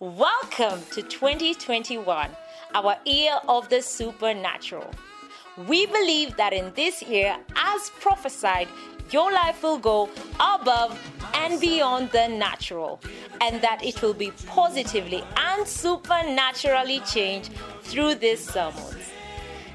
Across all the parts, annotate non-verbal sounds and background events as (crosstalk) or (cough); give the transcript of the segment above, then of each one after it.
Welcome to 2021, our year of the supernatural. We believe that in this year, as prophesied, your life will go above and beyond the natural, and that it will be positively and supernaturally changed through this sermons.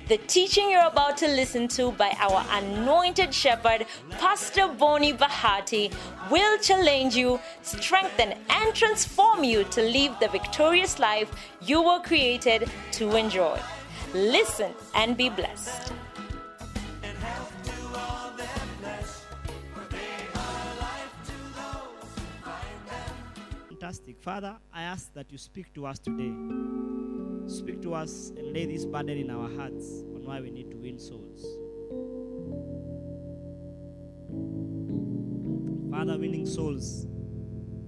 The teaching you're about to listen to by our anointed shepherd, Pastor Bonnie Bahati, will challenge you, strengthen, and transform you to live the victorious life you were created to enjoy. Listen and be blessed. Father, I ask that you speak to us today. Speak to us and lay this burden in our hearts on why we need to win souls. Father, winning souls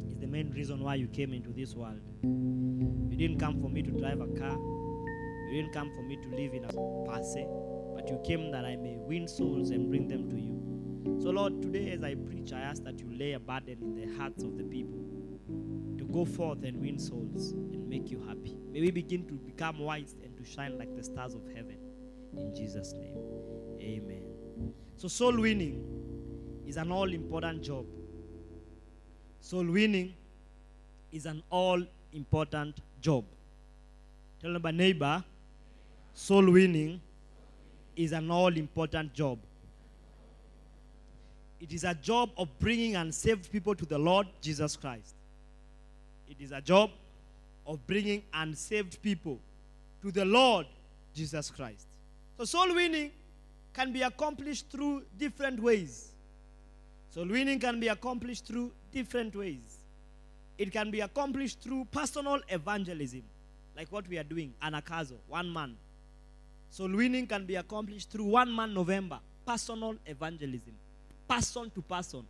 is the main reason why you came into this world. You didn't come for me to drive a car, you didn't come for me to live in a passe, but you came that I may win souls and bring them to you. So, Lord, today as I preach, I ask that you lay a burden in the hearts of the people go forth and win souls and make you happy. May we begin to become wise and to shine like the stars of heaven. In Jesus' name. Amen. So, soul winning is an all important job. Soul winning is an all important job. Tell my neighbor, soul winning is an all important job. It is a job of bringing unsaved people to the Lord Jesus Christ. It is a job of bringing unsaved people to the Lord Jesus Christ. So, soul winning can be accomplished through different ways. Soul winning can be accomplished through different ways. It can be accomplished through personal evangelism, like what we are doing, Anagkazo, one man. Soul winning can be accomplished through one man November, personal evangelism, person to person,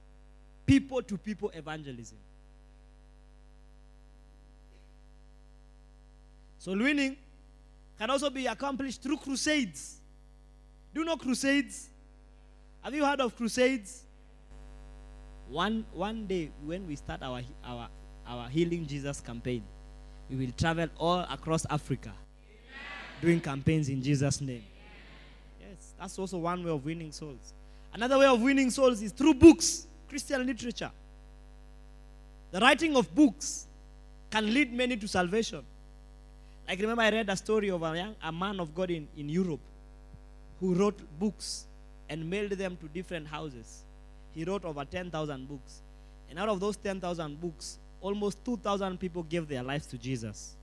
people to people evangelism. Soul winning can also be accomplished through crusades. Do you know crusades? Have you heard of crusades? One, one day when we start our, our, our Healing Jesus campaign, we will travel all across Africa doing campaigns in Jesus' name. Yes, that's also one way of winning souls. Another way of winning souls is through books, Christian literature. The writing of books can lead many to salvation. Like remember, I read a story of a, young, a man of God in, in Europe who wrote books and mailed them to different houses. He wrote over 10,000 books. And out of those 10,000 books, almost 2,000 people gave their lives to Jesus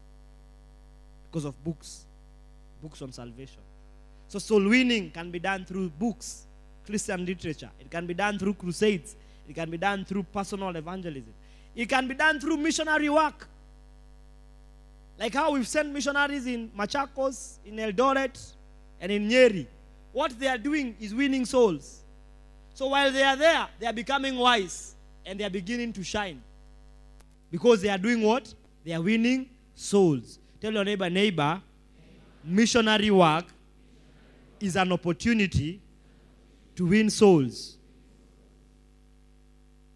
because of books, books on salvation. So, soul winning can be done through books, Christian literature. It can be done through crusades. It can be done through personal evangelism. It can be done through missionary work. Like how we've sent missionaries in Machakos, in Eldoret, and in Nyeri. What they are doing is winning souls. So while they are there, they are becoming wise and they are beginning to shine. Because they are doing what? They are winning souls. Tell your neighbor, neighbor, missionary work is an opportunity to win souls.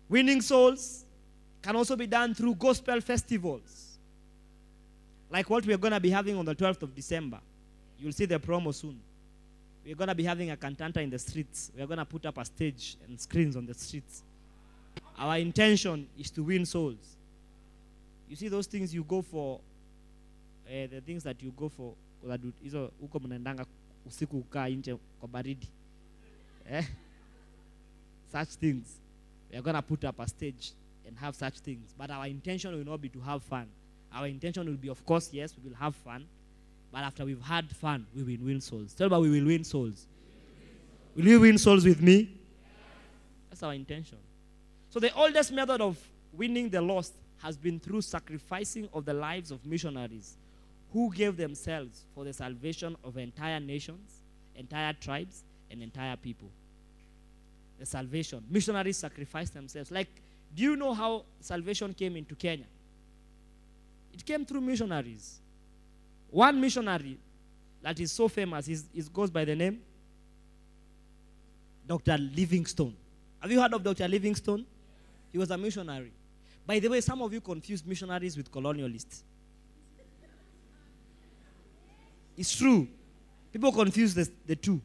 Winning souls can also be done through gospel festivals. Like what we're going to be having on the 12th of December. You'll see the promo soon. We're going to be having a cantata in the streets. We're going to put up a stage and screens on the streets. Our intention is to win souls. You see those things you go for, uh, the things that you go for. Eh? Such things. We are going to put up a stage and have such things. But our intention will not be to have fun. Our intention will be, of course, yes, we will have fun. But after we've had fun, we will win souls. Tell me, we will win souls. Will you win souls with me? That's our intention. So, the oldest method of winning the lost has been through sacrificing of the lives of missionaries who gave themselves for the salvation of entire nations, entire tribes, and entire people. The salvation. Missionaries sacrificed themselves. Like, do you know how salvation came into Kenya? It came through missionaries. One missionary that is so famous, he goes by the name Dr. Livingstone. Have you heard of Dr. Livingstone? He was a missionary. By the way, some of you confuse missionaries with colonialists. It's true. People confuse the, the two.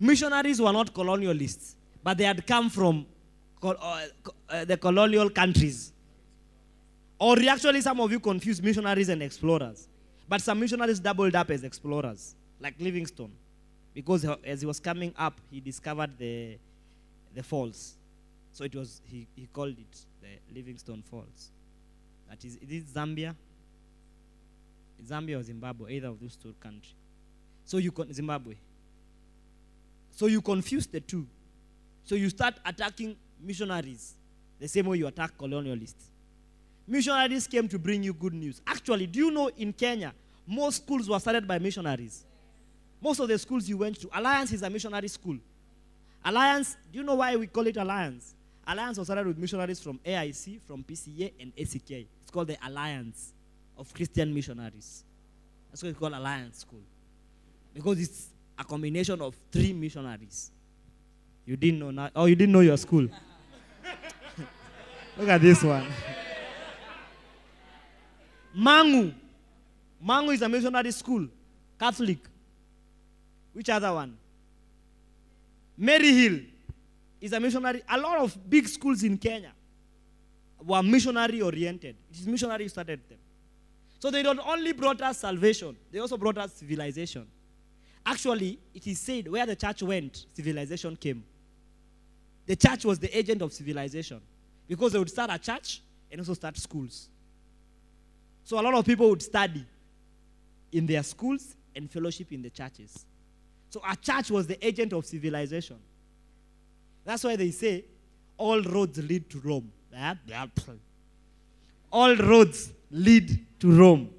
Missionaries were not colonialists, but they had come from uh, uh, the colonial countries. Or actually, some of you confuse missionaries and explorers. But some missionaries doubled up as explorers, like Livingstone. Because as he was coming up, he discovered the, the falls. So it was, he, he called it the Livingstone Falls. That is, it is Zambia. Zambia or Zimbabwe, either of those two countries. So you con- Zimbabwe. So you confuse the two. So you start attacking missionaries the same way you attack colonialists. Missionaries came to bring you good news. Actually, do you know in Kenya, most schools were started by missionaries? Most of the schools you went to, Alliance is a missionary school. Alliance, do you know why we call it Alliance? Alliance was started with missionaries from AIC, from PCA, and ACK. It's called the Alliance of Christian Missionaries. That's what it's called Alliance School. Because it's a combination of three missionaries. You didn't know now. Oh, you didn't know your school. (laughs) Look at this one. Mangu. Mangu is a missionary school, Catholic. Which other one? Maryhill is a missionary. A lot of big schools in Kenya were missionary oriented. It is missionary who started them. So they don't only brought us salvation, they also brought us civilization. Actually, it is said where the church went, civilization came. The church was the agent of civilization because they would start a church and also start schools. So a lot of people would study in their schools and fellowship in the churches. So a church was the agent of civilization. That's why they say all roads lead to Rome. All roads lead to Rome.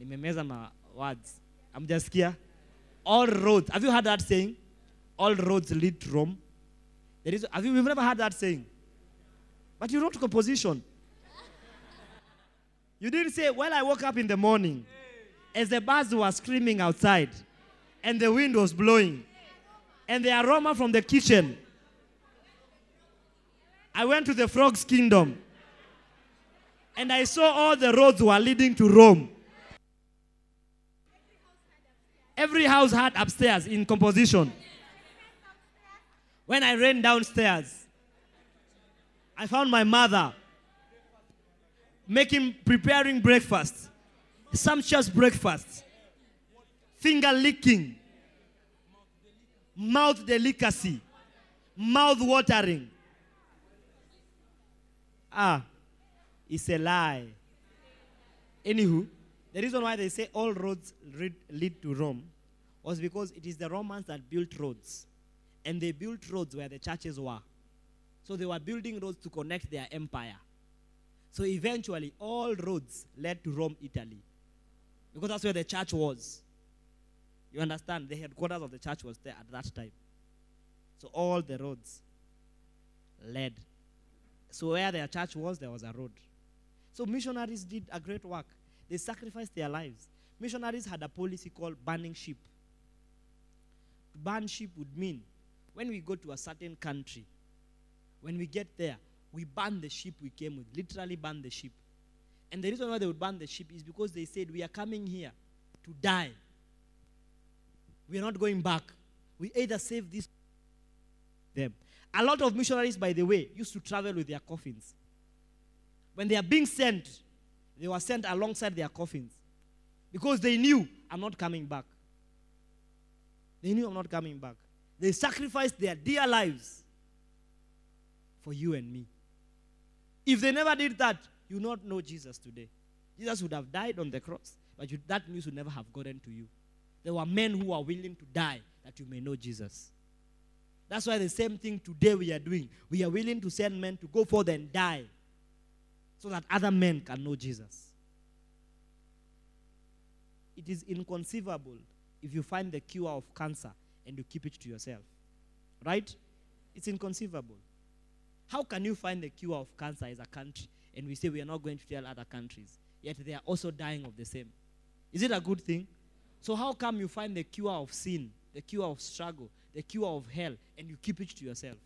Nimemeza my words. I'm just here. All roads. Have you heard that saying? All roads lead to Rome. There is, have you you've never heard that saying? But you wrote composition. You didn't say, Well, I woke up in the morning as the birds were screaming outside and the wind was blowing and the aroma from the kitchen. I went to the frog's kingdom and I saw all the roads were leading to Rome. Every house had upstairs in composition. When I ran downstairs, I found my mother making, preparing breakfast, sumptuous breakfast, finger licking, mouth delicacy, mouth watering. Ah, it's a lie. Anywho, the reason why they say all roads lead, lead to Rome was because it is the Romans that built roads. And they built roads where the churches were. So they were building roads to connect their empire. So eventually, all roads led to Rome, Italy. Because that's where the church was. You understand? The headquarters of the church was there at that time. So all the roads led. So where their church was, there was a road. So missionaries did a great work. They sacrificed their lives. Missionaries had a policy called burning sheep. To burn sheep would mean when we go to a certain country, when we get there, we burn the sheep we came with, literally burn the sheep. And the reason why they would burn the sheep is because they said, We are coming here to die. We are not going back. We either save this them. A lot of missionaries, by the way, used to travel with their coffins. When they are being sent, they were sent alongside their coffins because they knew I'm not coming back. They knew I'm not coming back. They sacrificed their dear lives for you and me. If they never did that, you would not know Jesus today. Jesus would have died on the cross, but you, that news would never have gotten to you. There were men who were willing to die that you may know Jesus. That's why the same thing today we are doing. We are willing to send men to go forth and die so that other men can know Jesus. It is inconceivable if you find the cure of cancer and you keep it to yourself. Right? It's inconceivable. How can you find the cure of cancer as a country and we say we are not going to tell other countries, yet they are also dying of the same? Is it a good thing? So, how come you find the cure of sin, the cure of struggle, the cure of hell, and you keep it to yourself?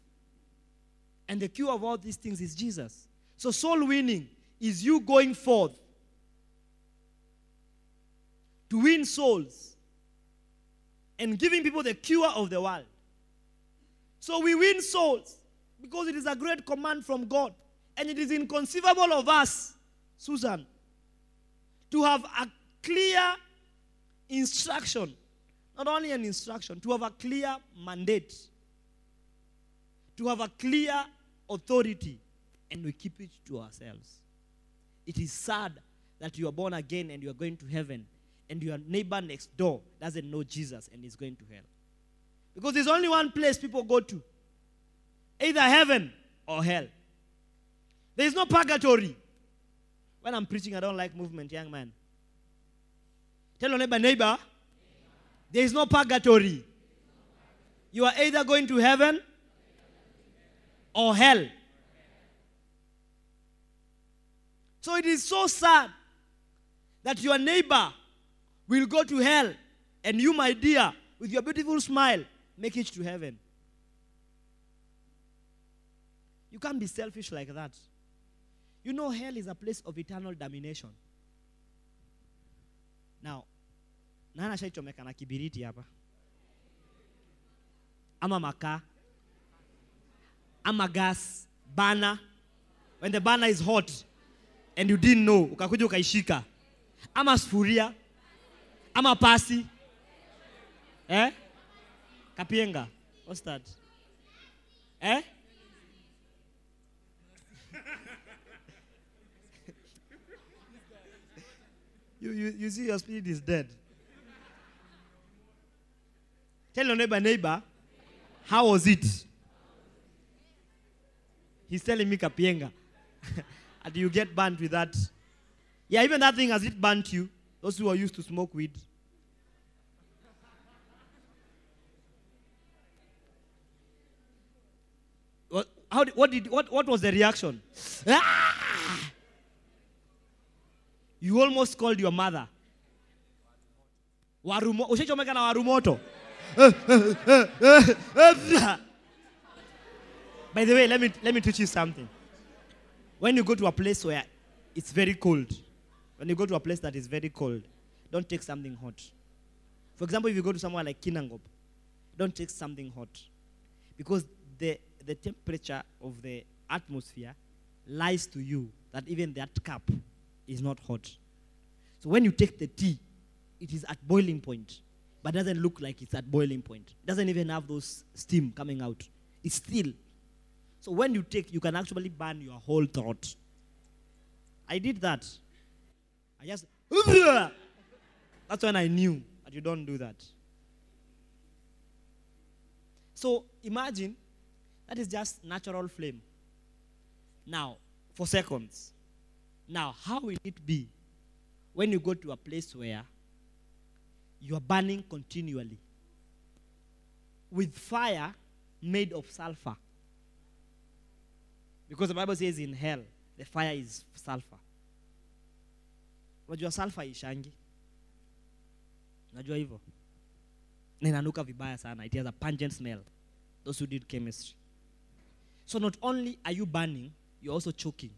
And the cure of all these things is Jesus. So, soul winning is you going forth to win souls and giving people the cure of the world. So we win souls because it is a great command from God. And it is inconceivable of us, Susan, to have a clear instruction, not only an instruction, to have a clear mandate, to have a clear authority, and we keep it to ourselves. It is sad that you are born again and you are going to heaven, and your neighbor next door doesn't know Jesus and is going to hell. Because there's only one place people go to either heaven or hell. There is no purgatory. When I'm preaching, I don't like movement, young man. Tell your neighbor, neighbor, there is no purgatory. You are either going to heaven or hell. So it is so sad that your neighbor will go to hell and you, my dear, with your beautiful smile, make it to heaven. You can't be selfish like that. You know, hell is a place of eternal damnation. Now, nani ashaichomeka na kibiriti hapa? Ama makaa? Ama gas? Bana when the burner is hot and you didn't know ukakuja ukaishika. Ama sufuria? Ama pasi? Eh? kapienga? What's that? Eh? You, you, you see your spirit is dead. (laughs) Tell your neighbor neighbor how was it? He's telling me kapienga. (laughs) And you get burnt with that. Yeah even that thing has it burnt you. Those who are used to smoke weed. What, how did, what, did, what, what was the reaction? (laughs) Ah! You almost called your mother. Warumo ushaichomeka na warumoto. By the way let me, let me teach you something. When you go to a place where it's very cold when you go to a place that is very cold don't take something hot. For example if you go to somewhere like kinangop don't take something hot. Because the, the temperature of the atmosphere lies to you that even that cup is not hot. So when you take the tea, it is at boiling point, but doesn't look like it's at boiling point. doesn't even have those steam coming out. It's still. So when you take, you can actually burn your whole throat. I did that. I just, (laughs) that's when I knew that you don't do that. So imagine that is just natural flame. Now, for seconds. Now, how will it be when you go to a place where you are burning continually with fire made of sulfur? Because the Bible says in hell, the fire is sulfur. Unajua sulfur ishangi? Unajua hivyo? Na inanuka vibaya sana. It has a pungent smell. Those who did chemistry. So not only are you burning, you're also choking.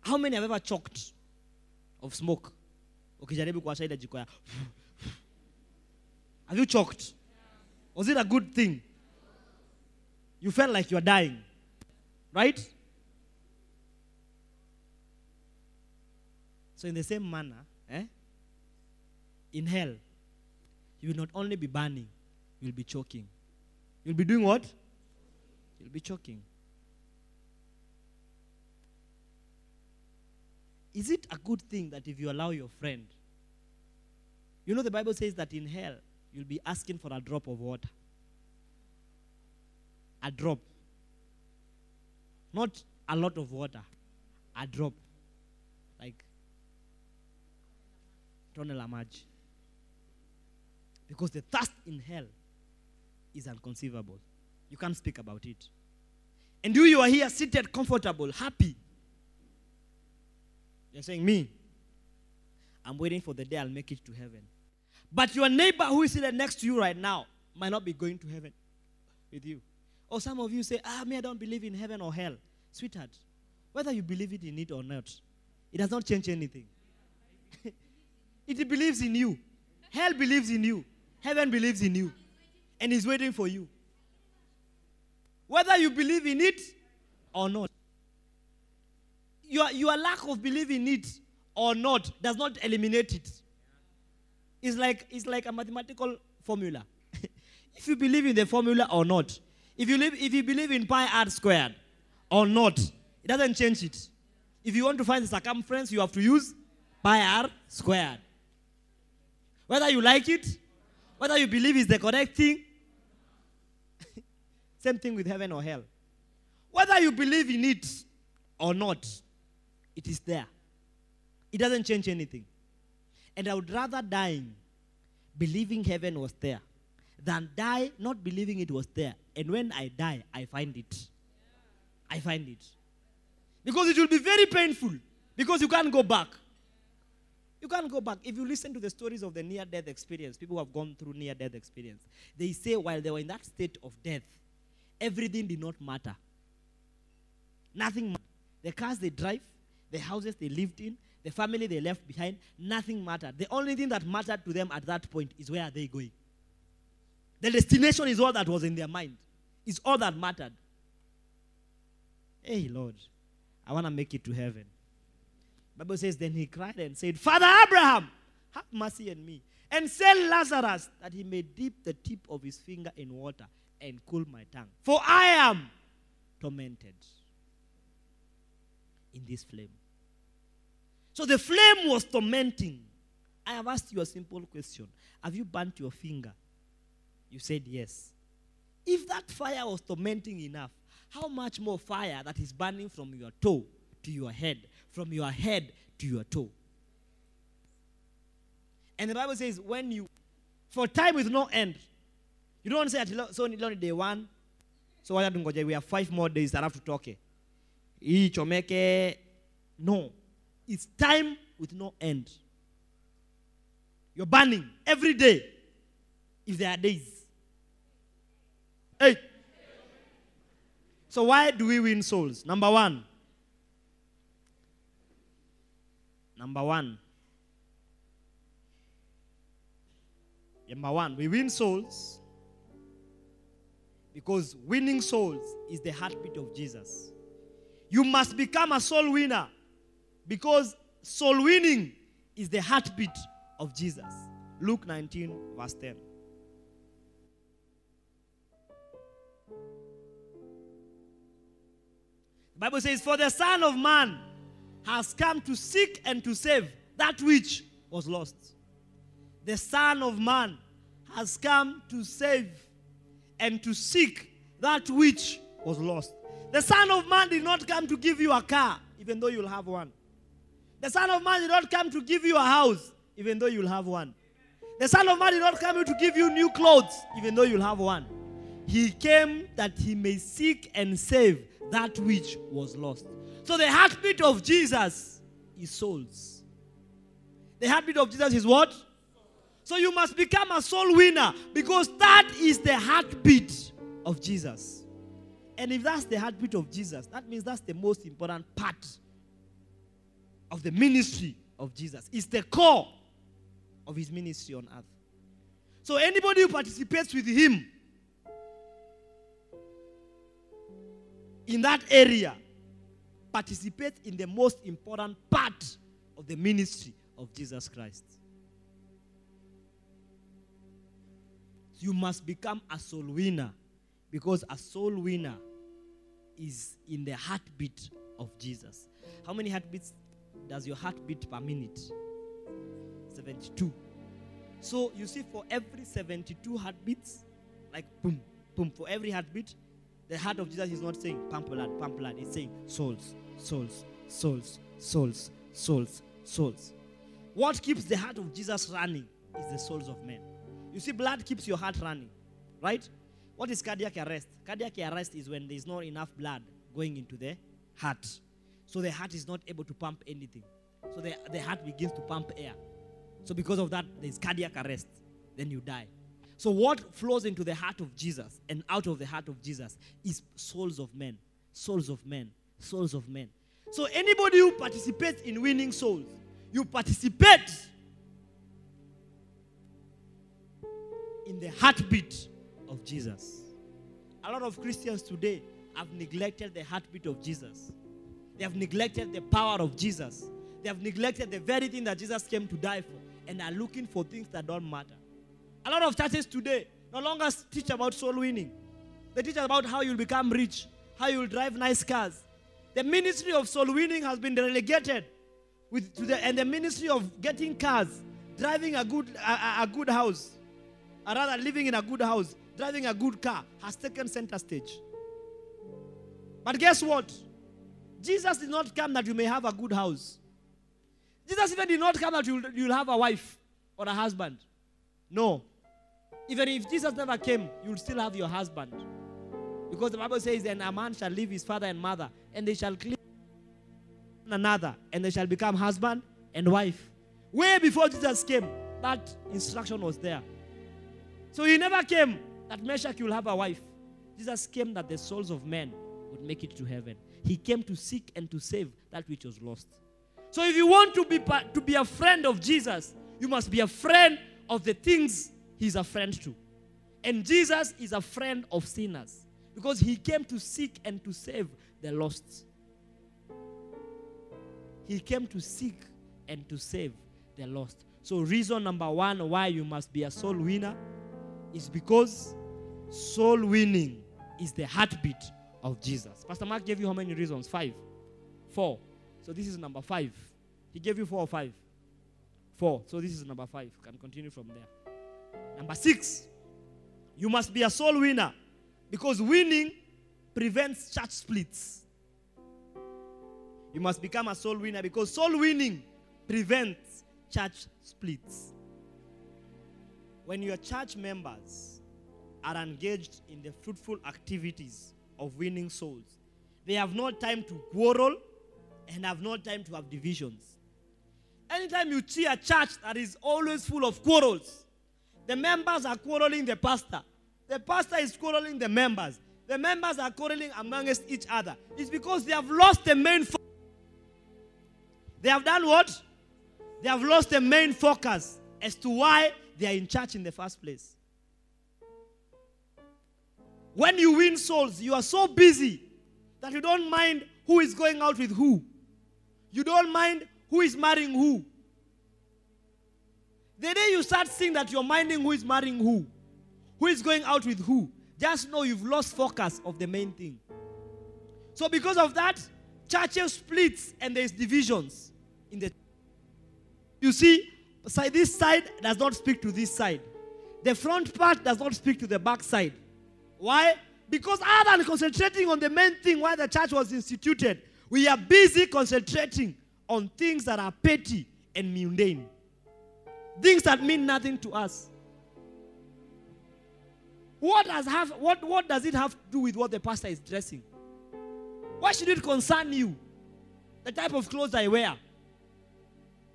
How many have ever choked of smoke? Ukijaribu kuwasha ile jiko ya. Have you choked? Was it a good thing? You felt like you were dying. Right? So in the same manner, eh? In hell, you will not only be burning, you'll be choking. You'll be doing what? You'll be choking. Is it a good thing that if you allow your friend, you know the Bible says that in hell you'll be asking for a drop of water? A drop. Not a lot of water, a drop. Like tone la. Because the thirst in hell is inconceivable. You can't speak about it. And you, you are here seated, comfortable, happy. You're saying, Me, I'm waiting for the day I'll make it to heaven. But your neighbor who is sitting next to you right now might not be going to heaven with you. Or some of you say, Ah, me, I don't believe in heaven or hell. Sweetheart, whether you believe it in it or not, it does not change anything. (laughs) It believes in you. Hell believes in you. Heaven believes in you. And is waiting for you. Whether you believe in it or not. Your, your lack of belief in it or not does not eliminate it. It's like, it's like a mathematical formula. (laughs) if you believe in the formula or not, if you, live, if you believe in pi r squared or not, it doesn't change it. If you want to find the circumference, you have to use pi r squared. Whether you like it, whether you believe is the correct thing, (laughs) same thing with heaven or hell. Whether you believe in it or not, it is there. It doesn't change anything. And I would rather die believing heaven was there than die not believing it was there. And when I die, I find it. I find it. Because it will be very painful. Because you can't go back. You can't go back. If you listen to the stories of the near death experience, people who have gone through near death experience, they say while they were in that state of death, everything did not matter. Nothing mattered. The cars they drive, the houses they lived in, the family they left behind, nothing mattered. The only thing that mattered to them at that point is where are they going? The destination is all that was in their mind. It's all that mattered. Hey, Lord, I want to make it to heaven. Bible says, then he cried and said, Father Abraham, have mercy on me. And send Lazarus that he may dip the tip of his finger in water and cool my tongue. For I am tormented in this flame. So the flame was tormenting. I have asked you a simple question Have you burnt your finger? You said yes. If that fire was tormenting enough, how much more fire that is burning from your toe to your head, from your head to your toe? And the Bible says, when you, for time with no end, you don't say, so only day one, so we have five more days that I have to talk. Each chomeke, no. It's time with no end. You're burning every day if there are days. Hey. So, why do we win souls? Number one. Number one. Number one, we win souls because winning souls is the heartbeat of Jesus. You must become a soul winner because soul winning is the heartbeat of Jesus. Luke 19, verse 10. The Bible says, For the Son of Man has come to seek and to save that which was lost. The Son of Man has come to save and to seek that which was lost. The Son of Man did not come to give you a car, even though you'll have one. The Son of Man did not come to give you a house, even though you'll have one. The Son of Man did not come to give you new clothes, even though you'll have one. He came that he may seek and save that which was lost. So the heartbeat of Jesus is souls. The heartbeat of Jesus is what? So you must become a soul winner because that is the heartbeat of Jesus. And if that's the heartbeat of Jesus, that means that's the most important part of the ministry of Jesus. It's the core of his ministry on earth. So anybody who participates with him in that area participates in the most important part of the ministry of Jesus Christ. You must become a soul winner because a soul winner is in the heartbeat of Jesus. How many heartbeats does your heart beat per minute? 72. So you see, for every 72 heartbeats, like boom, boom, for every heartbeat, the heart of Jesus is not saying pump blood, pump blood. It's saying souls, souls, souls, souls, souls, souls. What keeps the heart of Jesus running is the souls of men. You see, blood keeps your heart running, right? What is cardiac arrest? Cardiac arrest is when there's not enough blood going into the heart. So the heart is not able to pump anything. So the, the heart begins to pump air. So because of that, there's cardiac arrest. Then you die. So what flows into the heart of Jesus and out of the heart of Jesus is souls of men. Souls of men. Souls of men. So anybody who participates in winning souls, you participate in the heartbeat of Jesus. A lot of Christians today have neglected the heartbeat of Jesus. They have neglected the power of Jesus. They have neglected the very thing that Jesus came to die for and are looking for things that don't matter. A lot of churches today no longer teach about soul winning. They teach about how you'll become rich, how you'll drive nice cars. The ministry of soul winning has been relegated with to the, and the ministry of getting cars, driving a good a, a- good house, or rather living in a good house, driving a good car has taken center stage. But guess what? Jesus did not come that you may have a good house. Jesus even did not come that you'll, you'll have a wife or a husband. No. Even if Jesus never came, you'll still have your husband. Because the Bible says, then a man shall leave his father and mother, and they shall cleave one another, and they shall become husband and wife. Way before Jesus came, that instruction was there. So he never came that Meshach will have a wife. Jesus came that the souls of men would make it to heaven. He came to seek and to save that which was lost. So if you want to be to be a friend of Jesus, you must be a friend of the things he's a friend to. And Jesus is a friend of sinners because he came to seek and to save the lost. He came to seek and to save the lost. So reason number 1 why you must be a soul winner is because soul winning is the heartbeat of Jesus. Pastor Mark gave you how many reasons? 5. 4. So this is number 5. He gave you 4 or 5. 4. So this is number 5. Can continue from there. Number 6. You must be a soul winner because winning prevents church splits. You must become a soul winner because soul winning prevents church splits. When your church members are engaged in the fruitful activities of winning souls, they have no time to quarrel and have no time to have divisions. Anytime you see a church that is always full of quarrels, the members are quarreling the pastor, the pastor is quarreling the members, the members are quarreling amongst each other. It's because they have lost the main focus. They have done what? They have lost the main focus as to why they are in church in the first place. When you win souls, you are so busy that you don't mind who is going out with who. You don't mind who is marrying who. The day you start seeing that you're minding who is marrying who, who is going out with who, just know you've lost focus of the main thing. So, because of that, churches splits and there's divisions in the you see this side does not speak to this side the front part does not speak to the back side why because other than concentrating on the main thing why the church was instituted we are busy concentrating on things that are petty and mundane things that mean nothing to us what does have what, what does it have to do with what the pastor is dressing why should it concern you? The type of clothes I wear.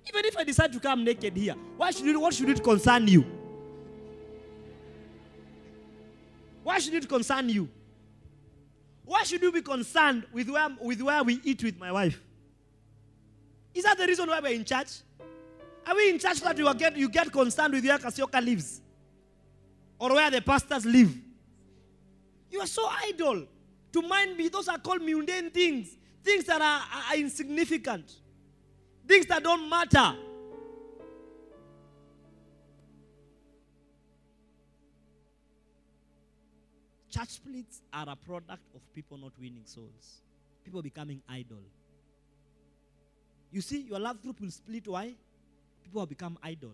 Even if I decide to come naked here, why should it, what should it concern you? Why should it concern you? Why should you be concerned with where, with where we eat with my wife? Is that the reason why we're in church? Are we in church that you get, you get concerned with where Kasioka lives? Or where the pastors live? You are so idle to mind me. Those are called mundane things, things that are, are insignificant, things that don't matter. Church splits are a product of people not winning souls, people becoming idle. You see, your love group will split. Why? People have become idle.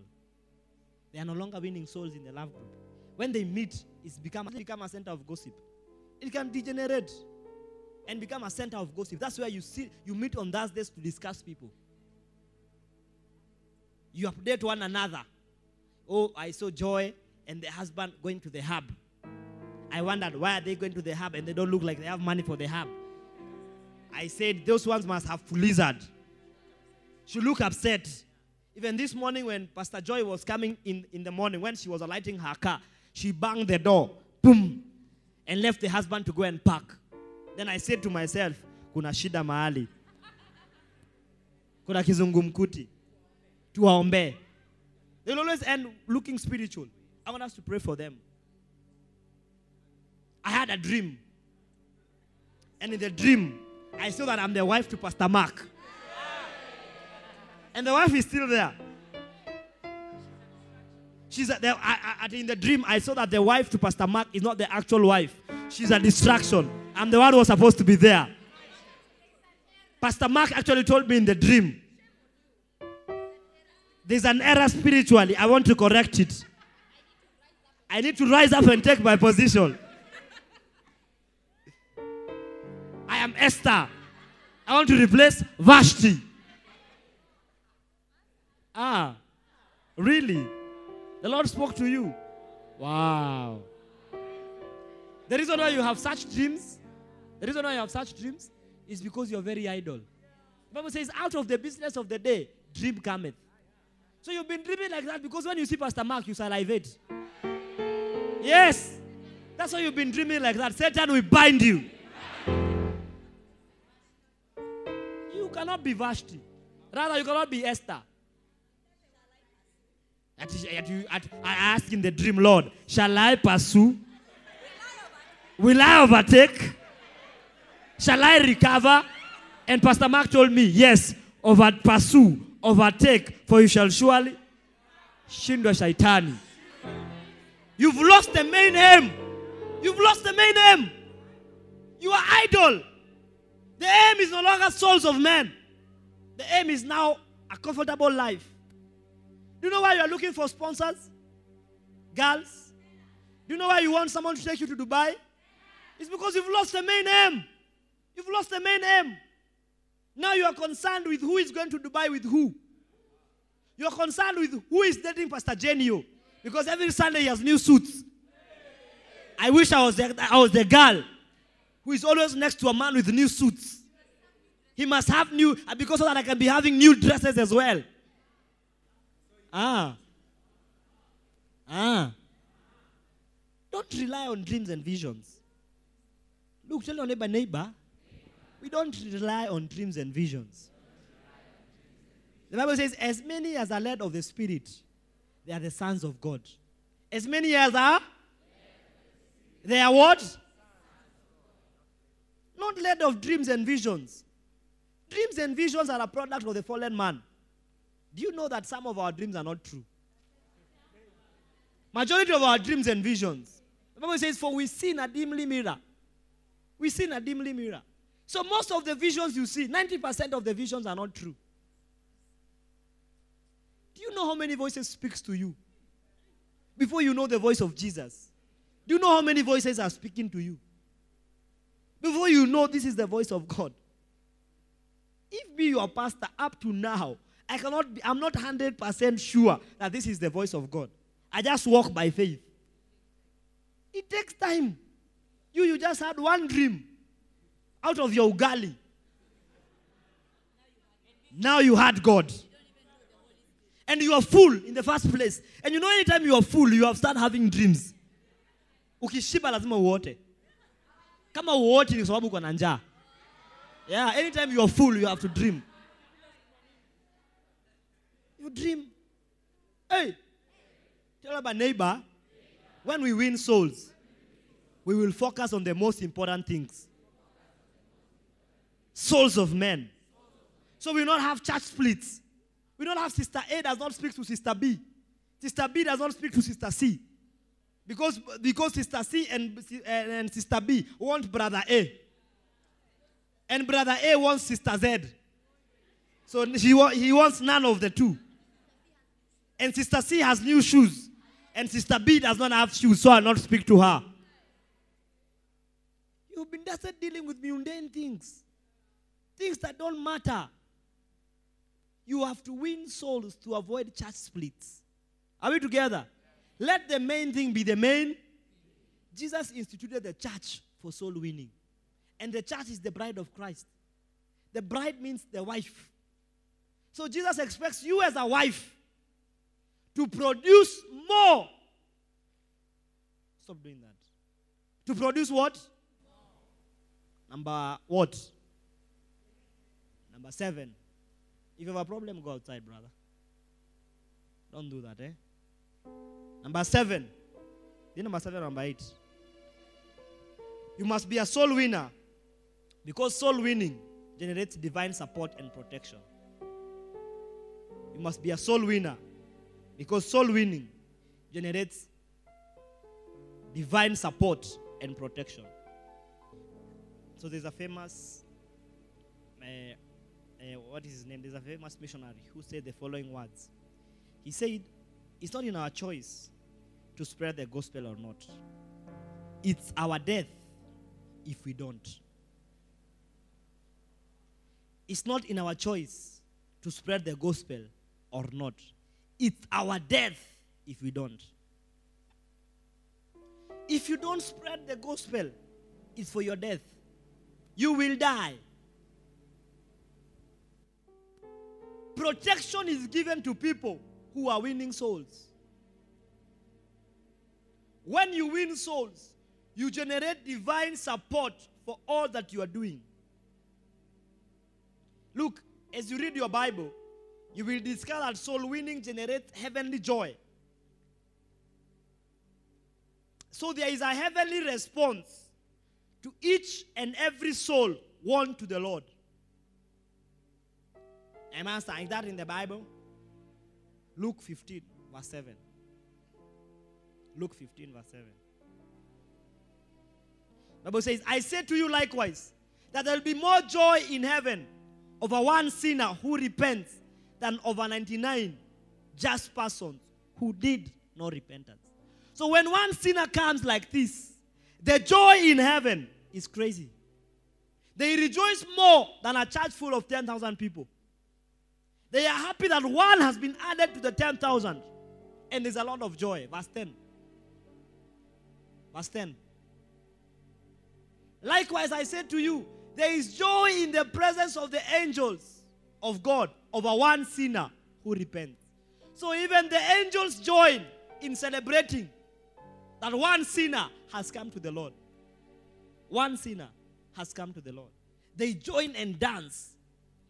They are no longer winning souls in the love group. When they meet, it's become, it's become a center of gossip it can degenerate and become a center of gossip. That's where you see you meet on Thursdays to discuss people. You update one another. Oh, I saw Joy and the husband going to the hub. I wondered why are they going to the hub and they don't look like they have money for the hub. I said those ones must have lizard. She looked upset. Even this morning when Pastor Joy was coming in in the morning when she was alighting her car, she banged the door. Boom and left the husband to go and park. Then I said to myself, kuna shida mahali. Kuna kizungumkuti. Tuwaombe. They'll always end looking spiritual. I want us to pray for them. I had a dream. And in the dream, I saw that I'm the wife to Pastor Mark. And the wife is still there. She's at the, I, I, in the dream, I saw that the wife to Pastor Mark is not the actual wife. She's a distraction. I'm the one who was supposed to be there. Pastor Mark actually told me in the dream there's an error spiritually. I want to correct it. I need to rise up and take my position. Am Esther. I want to replace Vashti. Ah, really? The Lord spoke to you. Wow. The reason why you have such dreams, the reason why you have such dreams is because you're very idle. The Bible says, out of the business of the day, dream cometh. So you've been dreaming like that because when you see Pastor Mark, you salivate. Yes. That's why you've been dreaming like that. Satan will bind you. Cannot be Vashti. Rather, you cannot be Esther. At, at, at, I ask in the dream, Lord, shall I pursue? Will I overtake? Shall I recover? And Pastor Mark told me, yes, over pursue, overtake, for you shall surely shindwa shaitani. You've lost the main aim. You've lost the main aim. You are idle. The aim is no longer souls of men. The aim is now a comfortable life. Do you know why you are looking for sponsors? Girls? Do you know why you want someone to take you to Dubai? It's because you've lost the main aim. You've lost the main aim. Now you are concerned with who is going to Dubai with who. You are concerned with who is dating Pastor Genio. Because every Sunday he has new suits. I wish I was the, I was the girl who is always next to a man with new suits. He must have new, because so that I can be having new dresses as well. Ah. Ah. Don't rely on dreams and visions. Look, tell your neighbor, neighbor, we don't rely on dreams and visions. The Bible says, as many as are led of the Spirit, they are the sons of God. As many as are, they are what? Not led of dreams and visions. Dreams and visions are a product of the fallen man. Do you know that some of our dreams are not true? Majority of our dreams and visions. The Bible says, For we see in a dimly mirror. We see in a dimly mirror. So most of the visions you see, 90% of the visions are not true. Do you know how many voices speaks to you? Before you know the voice of Jesus. Do you know how many voices are speaking to you? Before you know this is the voice of God. If be your pastor up to now, I cannot be, I'm not 100% sure that this is the voice of God. I just walk by faith. It takes time. You, you just had one dream out of your ugali. Now you had God. And you are full in the first place. And you know, anytime you are full, you have started having dreams. Ukishiba lazima uote. Kama uote ni sababu uko na njaa. Yeah, anytime you are full, you have to dream. You dream. Hey, tell about neighbor, when we win souls, we will focus on the most important things. Souls of men. So we not have church splits. We don't have sister A does not speak to sister B. Sister B does not speak to sister C. Because, because sister C and, and, sister B want brother A. And brother A wants sister Z. So he, he wants none of the two. And sister C has new shoes. And sister B does not have shoes, so I'll not speak to her. You've been just dealing with mundane things. Things that don't matter. You have to win souls to avoid church splits. Are we together? Let the main thing be the main. Jesus instituted the church for soul winning. And the church is the bride of Christ. The bride means the wife. So Jesus expects you as a wife to produce more. Stop doing that. To produce what? Number what? Number seven. If you have a problem, go outside, brother. Don't do that, eh? Number seven. Then number seven, number eight. You must be a soul winner because soul winning generates divine support and protection. You must be a soul winner because soul winning generates divine support and protection. So there's a famous, uh, uh, what is his name? There's a famous missionary who said the following words. He said, It's not in our choice to spread the gospel or not, it's our death if we don't. It's not in our choice to spread the gospel or not. It's our death if we don't. If you don't spread the gospel, it's for your death. You will die. Protection is given to people who are winning souls. When you win souls, you generate divine support for all that you are doing. Look, as you read your Bible, you will discover that soul winning generates heavenly joy. So there is a heavenly response to each and every soul won to the Lord. Am I saying that in the Bible? Luke 15, verse 7. Luke 15, verse 7. Bible says, I say to you likewise, that there will be more joy in heaven over one sinner who repents than over 99 just persons who did no repentance. So when one sinner comes like this, the joy in heaven is crazy. They rejoice more than a church full of 10,000 people. They are happy that one has been added to the 10,000. And there's a lot of joy. Verse 10. Verse 10. Likewise, I said to you, there is joy in the presence of the angels of God over one sinner who repents. So even the angels join in celebrating that one sinner has come to the Lord. One sinner has come to the Lord. They join and dance.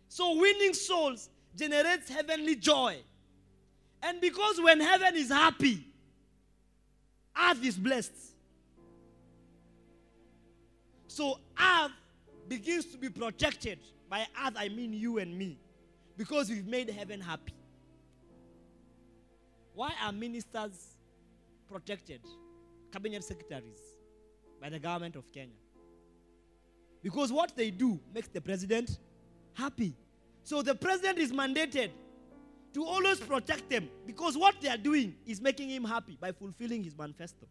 So winning souls generates heavenly joy. And because when heaven is happy, earth is blessed. So earth begins to be protected. By earth, I mean you and me. Because we've made heaven happy. Why are ministers protected? Cabinet secretaries by the government of Kenya. Because what they do makes the president happy. So the president is mandated to always protect them because what they are doing is making him happy by fulfilling his manifesto.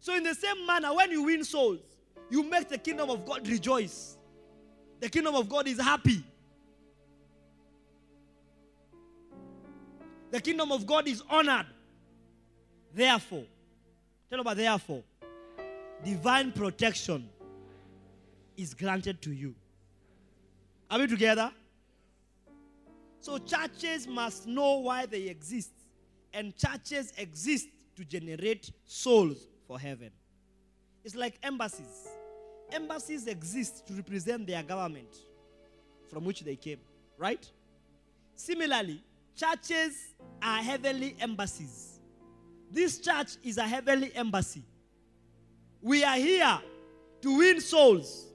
So, in the same manner, when you win souls, you make the kingdom of God rejoice. The kingdom of God is happy. The kingdom of God is honored. Therefore, tell about therefore, divine protection is granted to you. Are we together? So, churches must know why they exist, and churches exist to generate souls for heaven. It's like embassies. Embassies exist to represent their government from which they came, right? Similarly, churches are heavenly embassies. This church is a heavenly embassy. We are here to win souls.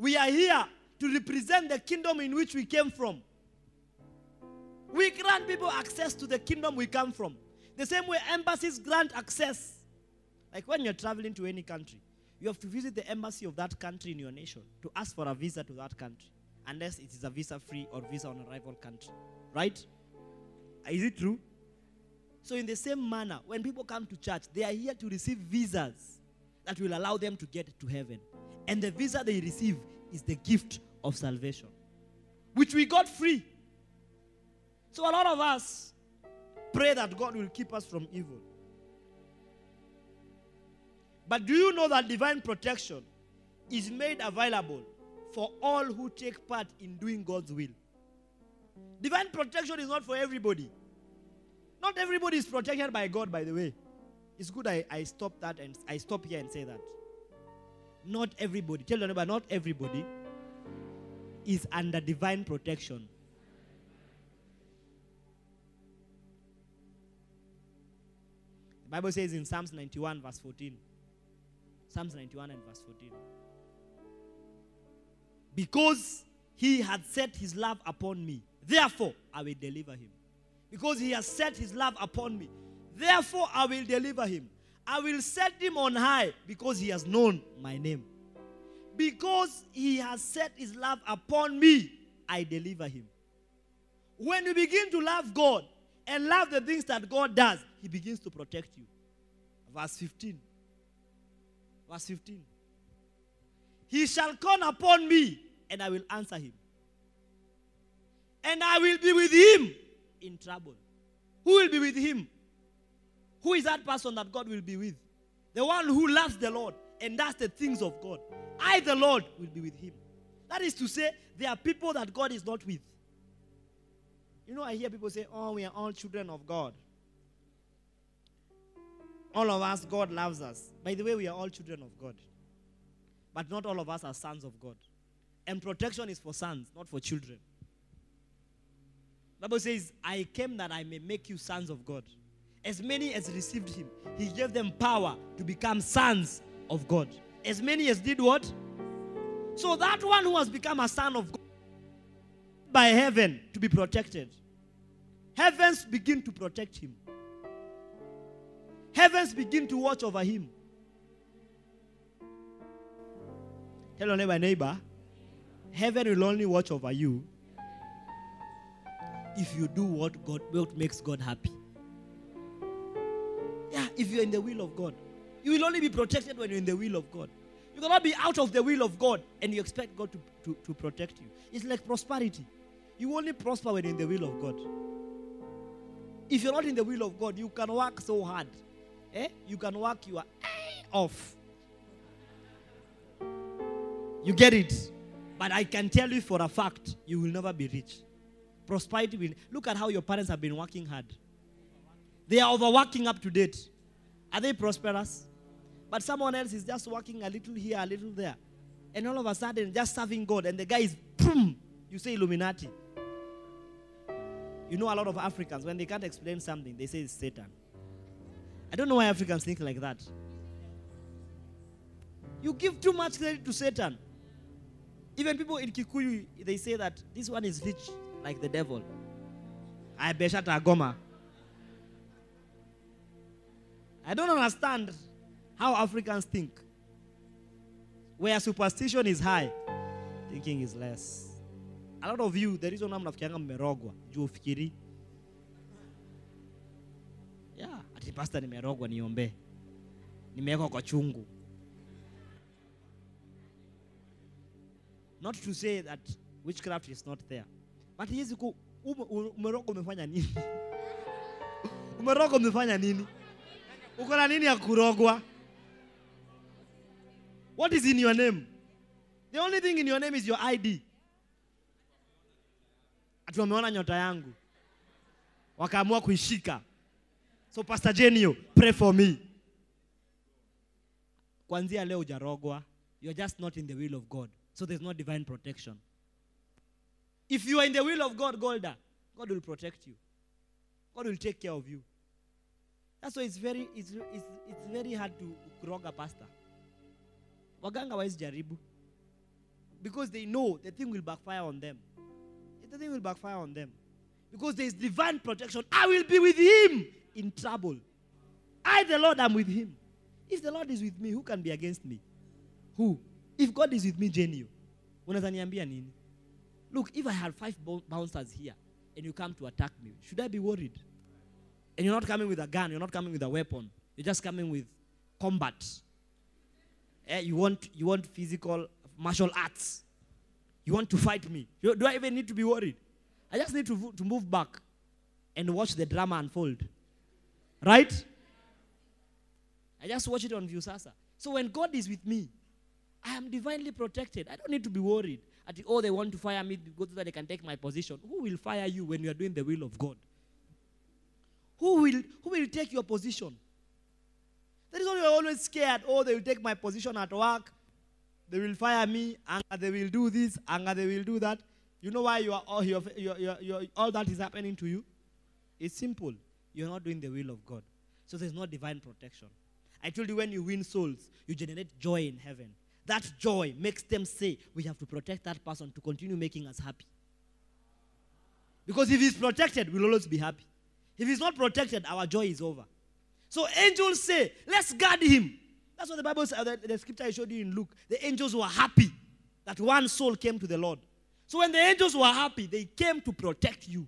We are here to represent the kingdom in which we came from. We grant people access to the kingdom we come from. The same way embassies grant access. Like when you're traveling to any country, you have to visit the embassy of that country in your nation to ask for a visa to that country, unless it is a visa free or visa on arrival country. Right? Is it true? So, in the same manner, when people come to church, they are here to receive visas that will allow them to get to heaven. And the visa they receive is the gift of salvation, which we got free. So, a lot of us pray that God will keep us from evil. But do you know that divine protection is made available for all who take part in doing God's will? Divine protection is not for everybody. Not everybody is protected by God, by the way. It's good I, I stop that and I stop here and say that. Not everybody, tell your neighbor, not everybody is under divine protection. The Bible says in Psalms 91, verse 14. Psalms 91 and verse 14. Because he had set his love upon me, therefore I will deliver him. Because he has set his love upon me, therefore I will deliver him. I will set him on high because he has known my name. Because he has set his love upon me, I deliver him. When you begin to love God and love the things that God does, he begins to protect you. Verse 15. Verse 15. He shall call upon me, and I will answer him. And I will be with him in trouble. Who will be with him? Who is that person that God will be with? The one who loves the Lord and does the things of God. I, the Lord, will be with him. That is to say, there are people that God is not with. You know, I hear people say, Oh, we are all children of God. All of us, God loves us. By the way, we are all children of God. But not all of us are sons of God. And protection is for sons, not for children. Bible says, I came that I may make you sons of God. As many as received him, he gave them power to become sons of God. As many as did what? So that one who has become a son of God by heaven to be protected. Heavens begin to protect him. Heavens begin to watch over him. Tell your neighbor, neighbor, heaven will only watch over you if you do what God what makes God happy. If you're in the will of God. You will only be protected when you're in the will of God. You cannot be out of the will of God and you expect God to, to, to protect you. It's like prosperity. You only prosper when you're in the will of God. If you're not in the will of God, you can work so hard. Eh? You can work your eye off. You get it? But I can tell you for a fact, you will never be rich. Prosperity will. Look at how your parents have been working hard. They are overworking up to date. Are they prosperous? But someone else is just working a little here, a little there. And all of a sudden, just serving God. And the guy is, boom, you say Illuminati. You know, a lot of Africans, when they can't explain something, they say it's Satan. I don't know why Africans think like that. You give too much credit to Satan. Even people in Kikuyu, they say that this one is rich like the devil. I beshata goma. I don't understand how Africans think. Where superstition is high, thinking is less. A lot of you, the reason I'm nafikianga mmerogwa, juu ufikiri. Yeah, ati pastor nimerogwa niombe. Nimewekwa kwa chungu. Not to say that witchcraft is not there. But hizi ku umerogwa umefanya nini? (laughs) umerogwa umefanya nini? Uko nini ya kurogwa? What is in your name? The only thing in your name is your ID. Ati wameona nyota yangu. Wakaamua kuishika. So Pastor Genio, pray for me. Kuanzia leo hujarogwa. You're just not in the will of God. So there's no divine protection. If you are in the will of God, Golda, God will protect you. God will take care of you. That's why it's very, it's, it's, it's very hard to kurog a pastor. Waganga wise jaribu. Because they know the thing will backfire on them. The thing will backfire on them. Because there is divine protection. I will be with him in trouble. I, the Lord, am with him. If the Lord is with me, who can be against me? Who? If God is with me, nini? Look, if I had five bouncers here and you come to attack me, should I be worried? And you're not coming with a gun, you're not coming with a weapon. You're just coming with combat. Eh, you want you want physical martial arts. You want to fight me. You- Do I even need to be worried? I just need to, to move back and watch the drama unfold. Right? I just watch it on Viusasa. So when God is with me, I am divinely protected. I don't need to be worried. At oh, they want to fire me because so they can take my position. Who will fire you when you are doing the will of God? Who will, who will take your position? That is why you're always scared. Oh, they will take my position at work. They will fire me. And they will do this. And they will do that. You know why you are all, you're, you're, you're, you're, all that is happening to you? It's simple. You're not doing the will of God. So there's no divine protection. I told you when you win souls, you generate joy in heaven. That joy makes them say, We have to protect that person to continue making us happy. Because if he's protected, we'll always be happy. If he's not protected, our joy is over. So angels say, Let's guard him. That's what the Bible says, uh, the, the scripture I showed you in Luke. The angels were happy that one soul came to the Lord. So when the angels were happy, they came to protect you.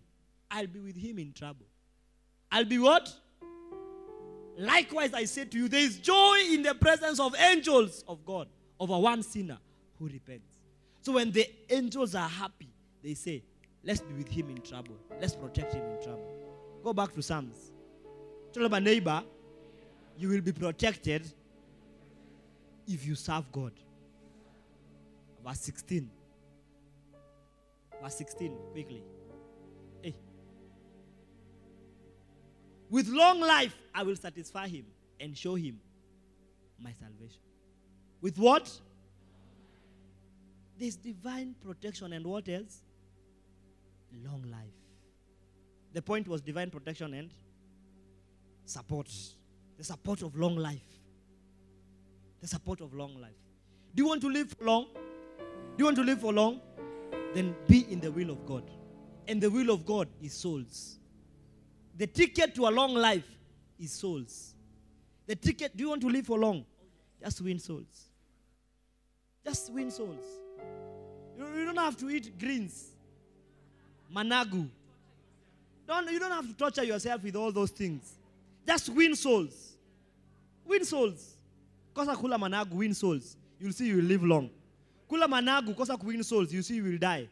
I'll be with him in trouble. I'll be what? Likewise, I say to you, there is joy in the presence of angels of God over one sinner who repents. So when the angels are happy, they say, Let's be with him in trouble. Let's protect him in trouble. Go back to Psalms. Tell my neighbor, you will be protected if you serve God. Verse 16. Verse 16, quickly. Hey. With long life, I will satisfy him and show him my salvation. With what? There's divine protection and what else? Long life. The point was divine protection and support. The support of long life. The support of long life. Do you want to live for long? Do you want to live for long? Then be in the will of God. And the will of God is souls. The ticket to a long life is souls. The ticket, do you want to live for long? Just win souls. Just win souls. You, you don't have to eat greens, managu. Don't, you don't have to torture yourself with all those things. Just win souls. Win souls. Kosa kula managu, win souls. You'll see you will live long. Kula managu, kosa win souls, you see you will die.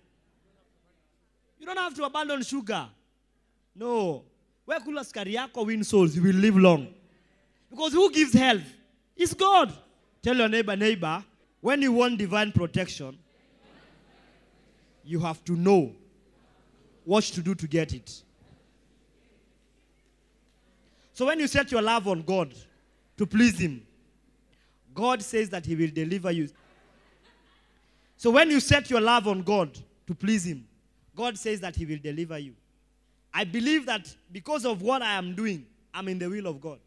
You don't have to abandon sugar. No. Where kula skari yako win souls, you will live long. Because who gives health? It's God. Tell your neighbor, neighbor, when you want divine protection, you have to know what to do to get it. So when you set your love on God to please Him, God says that He will deliver you. So when you set your love on God to please Him, God says that He will deliver you. I believe that because of what I am doing, I'm in the will of God.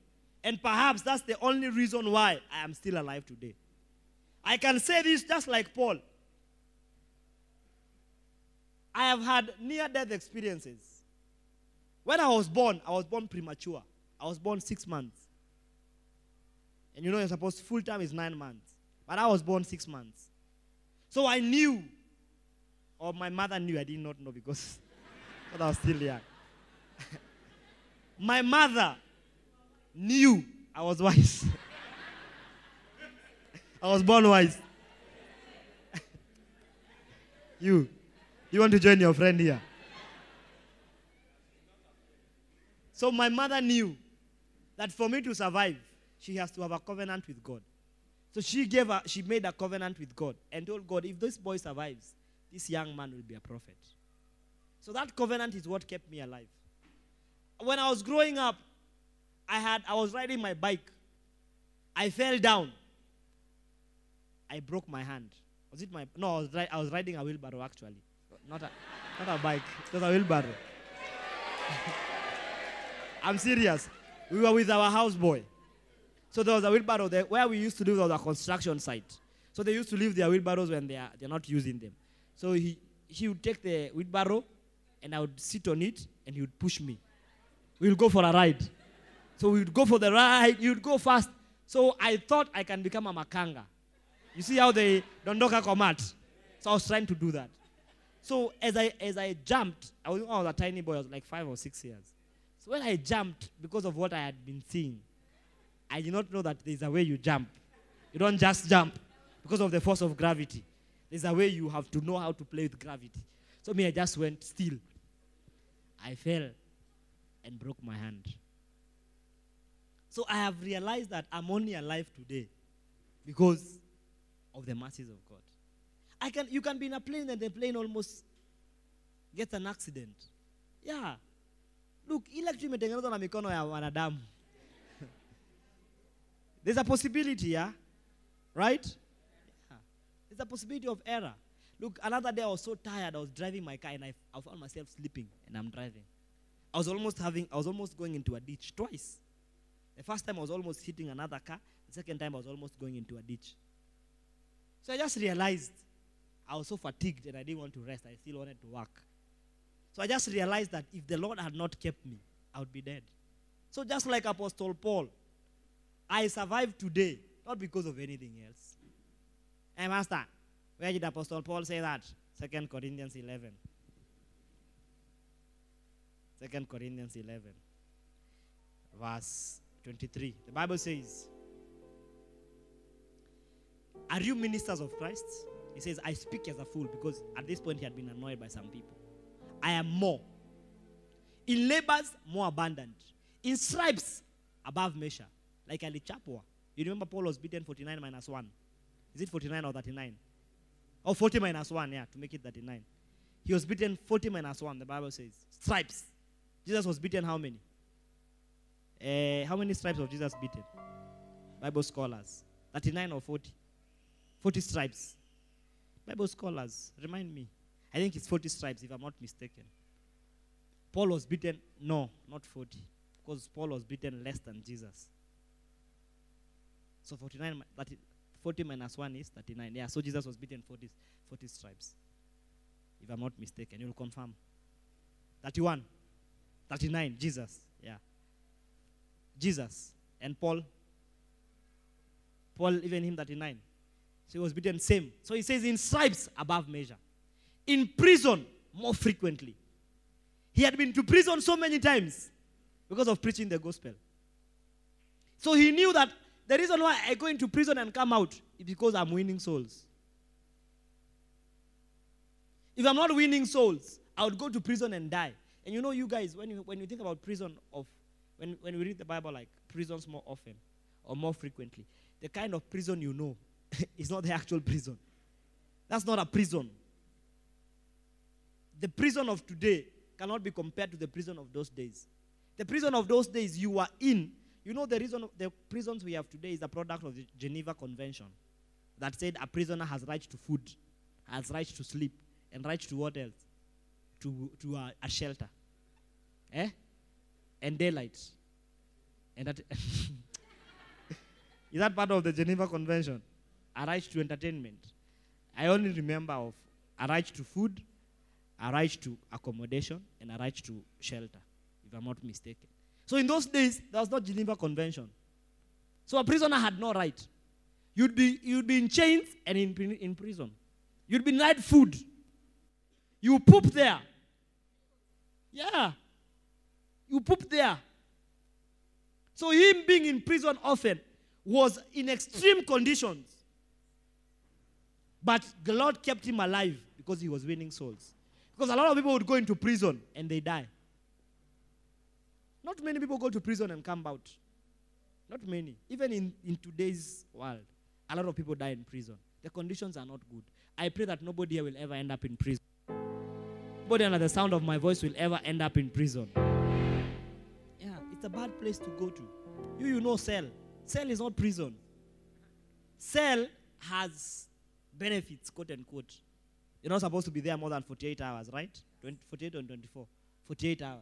And perhaps that's the only reason why I am still alive today. I can say this just like Paul. I have had near death experiences. When I was born, I was born premature. I was born six months. And you know, you're supposed full time is nine months. But I was born six months. So I knew, or my mother knew, I did not know because (laughs) I was still young. (laughs) my mother knew I was wise. (laughs) I was born wise. you, you want to join your friend here? So my mother knew that for me to survive, she has to have a covenant with God. So she gave a, she made a covenant with God and told God, if this boy survives, this young man will be a prophet. So that covenant is what kept me alive. When I was growing up, I had I was riding my bike. I fell down. I broke my hand. Was it my no? I was, I was riding a wheelbarrow actually, not a not a bike. It was a wheelbarrow. (laughs) I'm serious. We were with our houseboy. So there was a wheelbarrow there. Where we used to live, there was a construction site. So they used to leave their wheelbarrows when they are, they're not using them. So he, he would take the wheelbarrow and I would sit on it and he would push me. We would go for a ride. So we would go for the ride. Would go fast. So I thought I can become a makanga. You see how they dondoka komat? So I was trying to do that. So as I, as I jumped, I was, I was a tiny boy, I was like five or six years. So when I jumped, because of what I had been seeing, I did not know that there's a way you jump. You don't just jump because of the force of gravity. There's a way you have to know how to play with gravity. So me, I just went still. I fell and broke my hand. So I have realized that I'm only alive today because of the mercies of God. I can, you can be in a plane and the plane almost gets an accident. Yeah. Look, ile kitu imetengenezwa na mikono ya wanadamu. (laughs) There's a possibility, yeah? Right? There's a possibility of error. Look, another day I was so tired, I was driving my car and I, I found myself sleeping and I'm driving. I was almost having, I was almost going into a ditch twice. The first time I was almost hitting another car. The second time I was almost going into a ditch. So I just realized I was so fatigued and I didn't want to rest. I still wanted to work. So I just realized that if the Lord had not kept me, I would be dead. So just like Apostle Paul, I survived today, not because of anything else. Hey, Master, where did Apostle Paul say that? Second Corinthians 11. Second Corinthians 11, verse 23. The Bible says, Are you ministers of Christ? He says, I speak as a fool because at this point he had been annoyed by some people. I am more. In labors, more abundant. In stripes, above measure. Like Ali Chapwa. You remember Paul was beaten 49 minus 1. Is it 49 or 39? Oh, 40 minus 1, yeah, to make it 39. He was beaten 40 minus 1, the Bible says. Stripes. Jesus was beaten how many? Uh, how many stripes of Jesus beaten? Bible scholars. 39 or 40? 40 stripes. Bible scholars, remind me. I think it's 40 stripes, if I'm not mistaken. Paul was beaten, no, not 40, because Paul was beaten less than Jesus. So 49, 30, 40 minus 1 is 39. Yeah, so Jesus was beaten 40, 40 stripes. If I'm not mistaken, you'll confirm. 31, 39, Jesus. Yeah. Jesus. And Paul. Paul, even him 39. So he was beaten same. So he says in stripes above measure. In prison more frequently. He had been to prison so many times because of preaching the gospel. So he knew that the reason why I go into prison and come out is because I'm winning souls. If I'm not winning souls, I would go to prison and die. And you know, you guys, when you, when you think about prison of, when, when we read the Bible like prisons more often or more frequently, the kind of prison you know (laughs) is not the actual prison. That's not a prison. The prison of today cannot be compared to the prison of those days. The prison of those days you were in, you know, the reason the prisons we have today is a product of the Geneva Convention that said a prisoner has right to food, has right to sleep, and right to what else? To, to a, a shelter. Eh? And daylight. And that (laughs) is that part of the Geneva Convention? A right to entertainment. I only remember of a right to food, a right to accommodation, and a right to shelter, if I'm not mistaken. So in those days, there was no Geneva Convention. So a prisoner had no right. You'd be, you'd be in chains and in, in prison. You'd be denied food. You poop there. Yeah. You poop there. So him being in prison often was in extreme conditions. But the Lord kept him alive because he was winning souls. Because a lot of people would go into prison and they die. Not many people go to prison and come out. Not many. Even in, in today's world, a lot of people die in prison. The conditions are not good. I pray that nobody here will ever end up in prison. Nobody under the sound of my voice will ever end up in prison. Yeah, it's a bad place to go to. You, you know, cell. Cell is not prison. Cell has benefits, quote unquote. You're not supposed to be there more than 48 hours, right? 20, 48 and 24. 48 hours.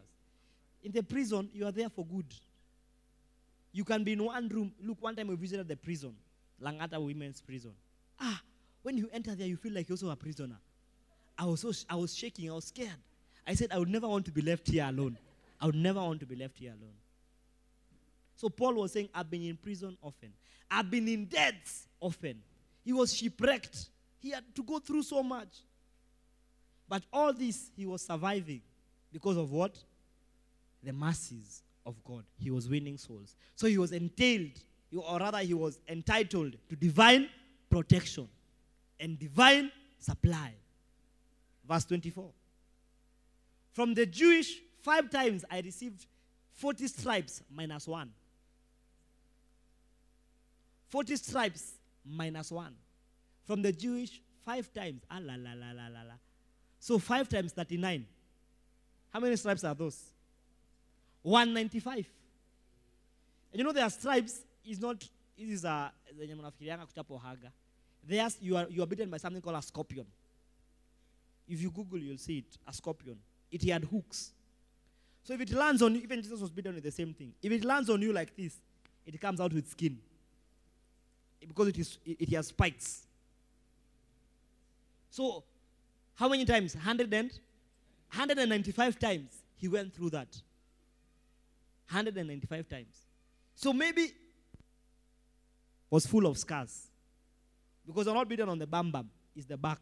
In the prison, you are there for good. You can be in one room. Look, one time we visited the prison, Langata Women's Prison. Ah, when you enter there, you feel like you're also a prisoner. I was, so, I was shaking, I was scared. I said, I would never want to be left here alone. I would never want to be left here alone. So Paul was saying, I've been in prison often. I've been in deaths often. He was shipwrecked. He had to go through so much. But all this, he was surviving because of what? The mercies of God. He was winning souls. So he was entailed, or rather, he was entitled to divine protection and divine supply. Verse 24. From the Jewish, five times I received 40 stripes minus one. 40 stripes minus one. From the Jewish, five times. Ah, la, la, la, la, la, la. So five times 39. How many stripes are those? 195. And you know there are stripes is not, this is a, There's, you are, you are bitten by something called a scorpion. If you Google, you'll see it, a scorpion. It had hooks. So if it lands on you, even Jesus was bitten with the same thing. If it lands on you like this, it comes out with skin. Because it, is, it, it has spikes. So, how many times? 100 and 195 times he went through that. 195 times. So maybe was full of scars. Because I'm not beaten on the bam bam, it's the back.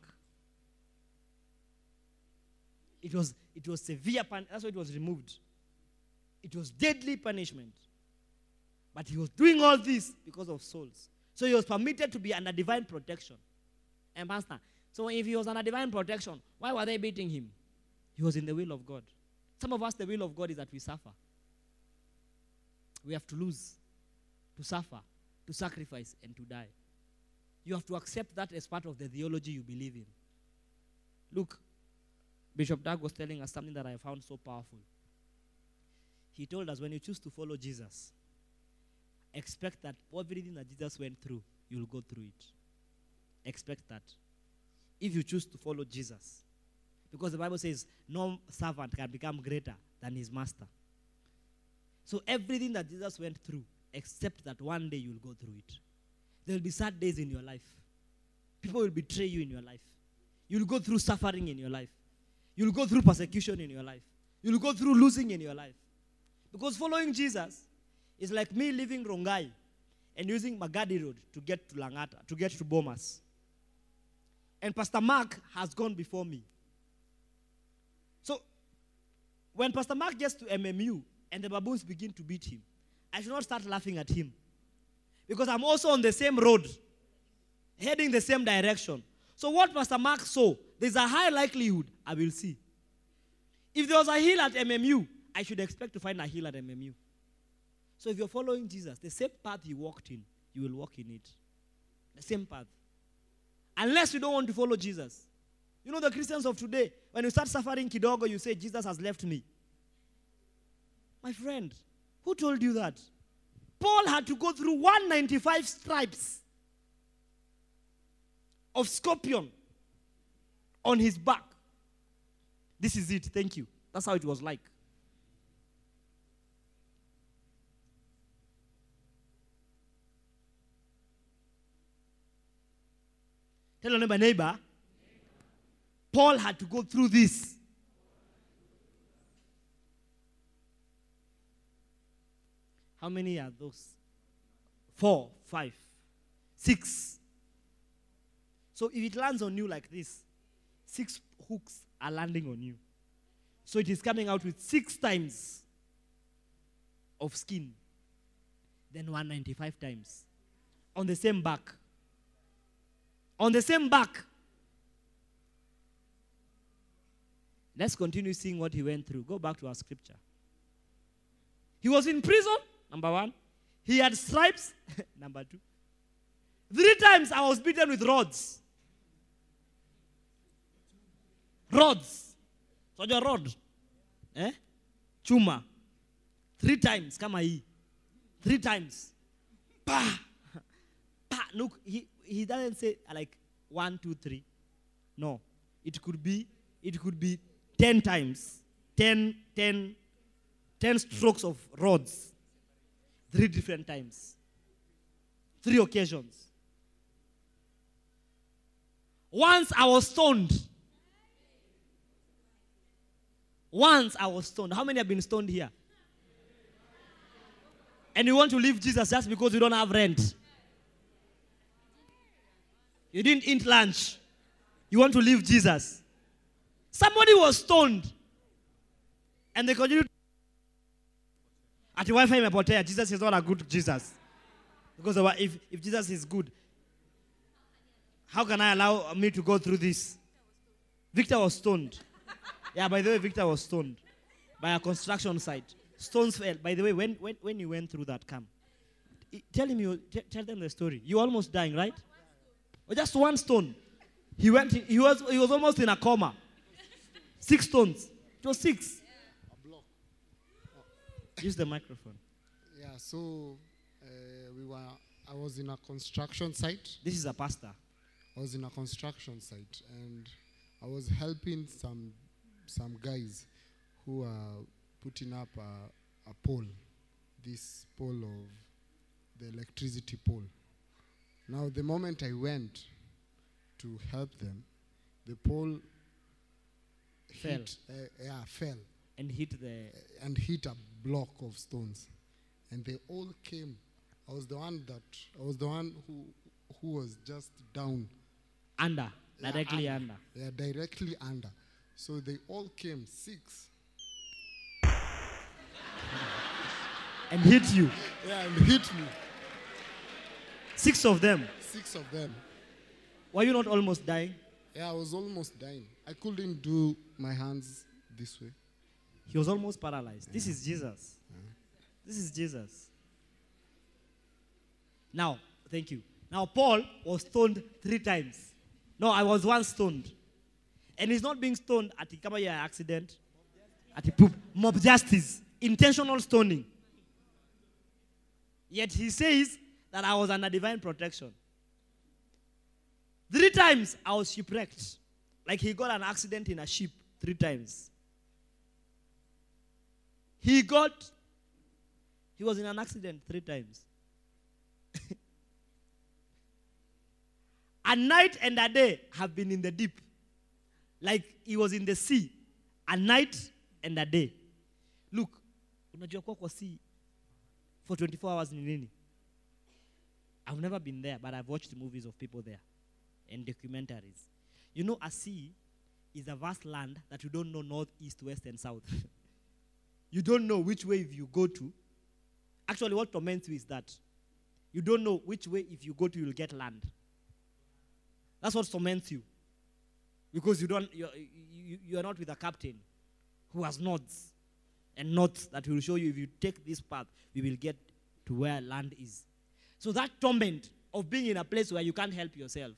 It was, it was severe punishment. That's why it was removed. It was deadly punishment. But he was doing all this because of souls. So he was permitted to be under divine protection. And Pastor, so if he was under divine protection, why were they beating him? He was in the will of God. Some of us, the will of God is that we suffer. We have to lose, to suffer, to sacrifice, and to die. You have to accept that as part of the theology you believe in. Look, Bishop Doug was telling us something that I found so powerful. He told us when you choose to follow Jesus, expect that everything that Jesus went through, you'll go through it. Expect that. If you choose to follow Jesus, because the Bible says no servant can become greater than his master. So everything that Jesus went through, except that one day you'll go through it. There will be sad days in your life. People will betray you in your life. You'll go through suffering in your life. You'll go through persecution in your life. You'll go through losing in your life. Because following Jesus is like me leaving Rongai and using Magadi Road to get to Langata, to get to Bomas. And Pastor Mark has gone before me. So, when Pastor Mark gets to MMU and the baboons begin to beat him, I should not start laughing at him. Because I'm also on the same road, heading the same direction. So, what Pastor Mark saw, there's a high likelihood I will see. If there was a hill at MMU, I should expect to find a hill at MMU. So, if you're following Jesus, the same path he walked in, you will walk in it. The same path. Unless you don't want to follow Jesus. You know, the Christians of today, when you start suffering kidogo, you say, Jesus has left me. My friend, who told you that? Paul had to go through 195 stripes of scorpion on his back. This is it. Thank you. That's how it was like. Tell your neighbor, neighbor, Paul had to go through this. How many are those? Four, five, six. So if it lands on you like this, six hooks are landing on you. So it is coming out with six times of skin, then 195 times on the same back. On the same back. Let's continue seeing what he went through. Go back to our scripture. He was in prison, number one. He had stripes, (laughs) number two. Three times I was beaten with rods. Rods. So your rod. Eh? Chuma. Three times. Hii. Three times. Pa. Pa. Look, he, he doesn't say like one, two, three. No. It could be, it could be ten times. Ten, ten, ten strokes of rods. Three different times. Three occasions. Once I was stoned. Once I was stoned. How many have been stoned here? And you want to leave Jesus just because you don't have rent? You didn't eat lunch. You want to leave Jesus. Somebody was stoned. And they continued. Ati wifi imepotea. Jesus is not a good Jesus. Because if, if Jesus is good, how can I allow me to go through this? Victor was stoned. Yeah, by the way, Victor was stoned by a construction site. Stones fell. By the way, when, when, when you went through that camp, tell him you tell them the story. You're almost dying, right? Just one stone. He went. He was. He was almost in a coma. Six stones. It was six. block Use the microphone. Yeah, so uh, we were. I was in a construction site. This is a pastor. I was in a construction site, and I was helping some some guys who are putting up a, a pole, this pole of the electricity pole. Now, the moment I went to help them, the pole Fell. hit, uh, yeah, fell And hit the. and hit a block of stones, and they all came. I was the one that I was the one who who was just down, Under. Yeah, Directly under. yeah, directly under. So they all came six, And hit you. yeah, and hit me. Six of them. Six of them. Were you not almost dying? Yeah, I was almost dying. I couldn't do my hands this way. He was almost paralyzed. This is Jesus. This is Jesus. Now, thank you. Now, Paul was stoned three times. No, I was once stoned. And he's not being stoned at the Kabaya accident, at the poop. Mob justice, intentional stoning. Yet he says that I was under divine protection. Three times I was shipwrecked. Like he got an accident in a ship three times. He got, he was in an accident three times. (laughs) a night and a day have been in the deep. Like he was in the sea. A night and a day. Look, unajua kwa sea for 24 hours ni nini? I've never been there, but I've watched movies of people there and documentaries. You know, a sea is a vast land that you don't know north, east, west, and south. (laughs) you don't know which way if you go to. Actually, what torments you is that you don't know which way if you go to you'll get land. That's what torments you, because you don't you're, you, you are not with a captain who has nods and notes that will show you if you take this path we will get to where land is. So that torment of being in a place where you can't help yourself.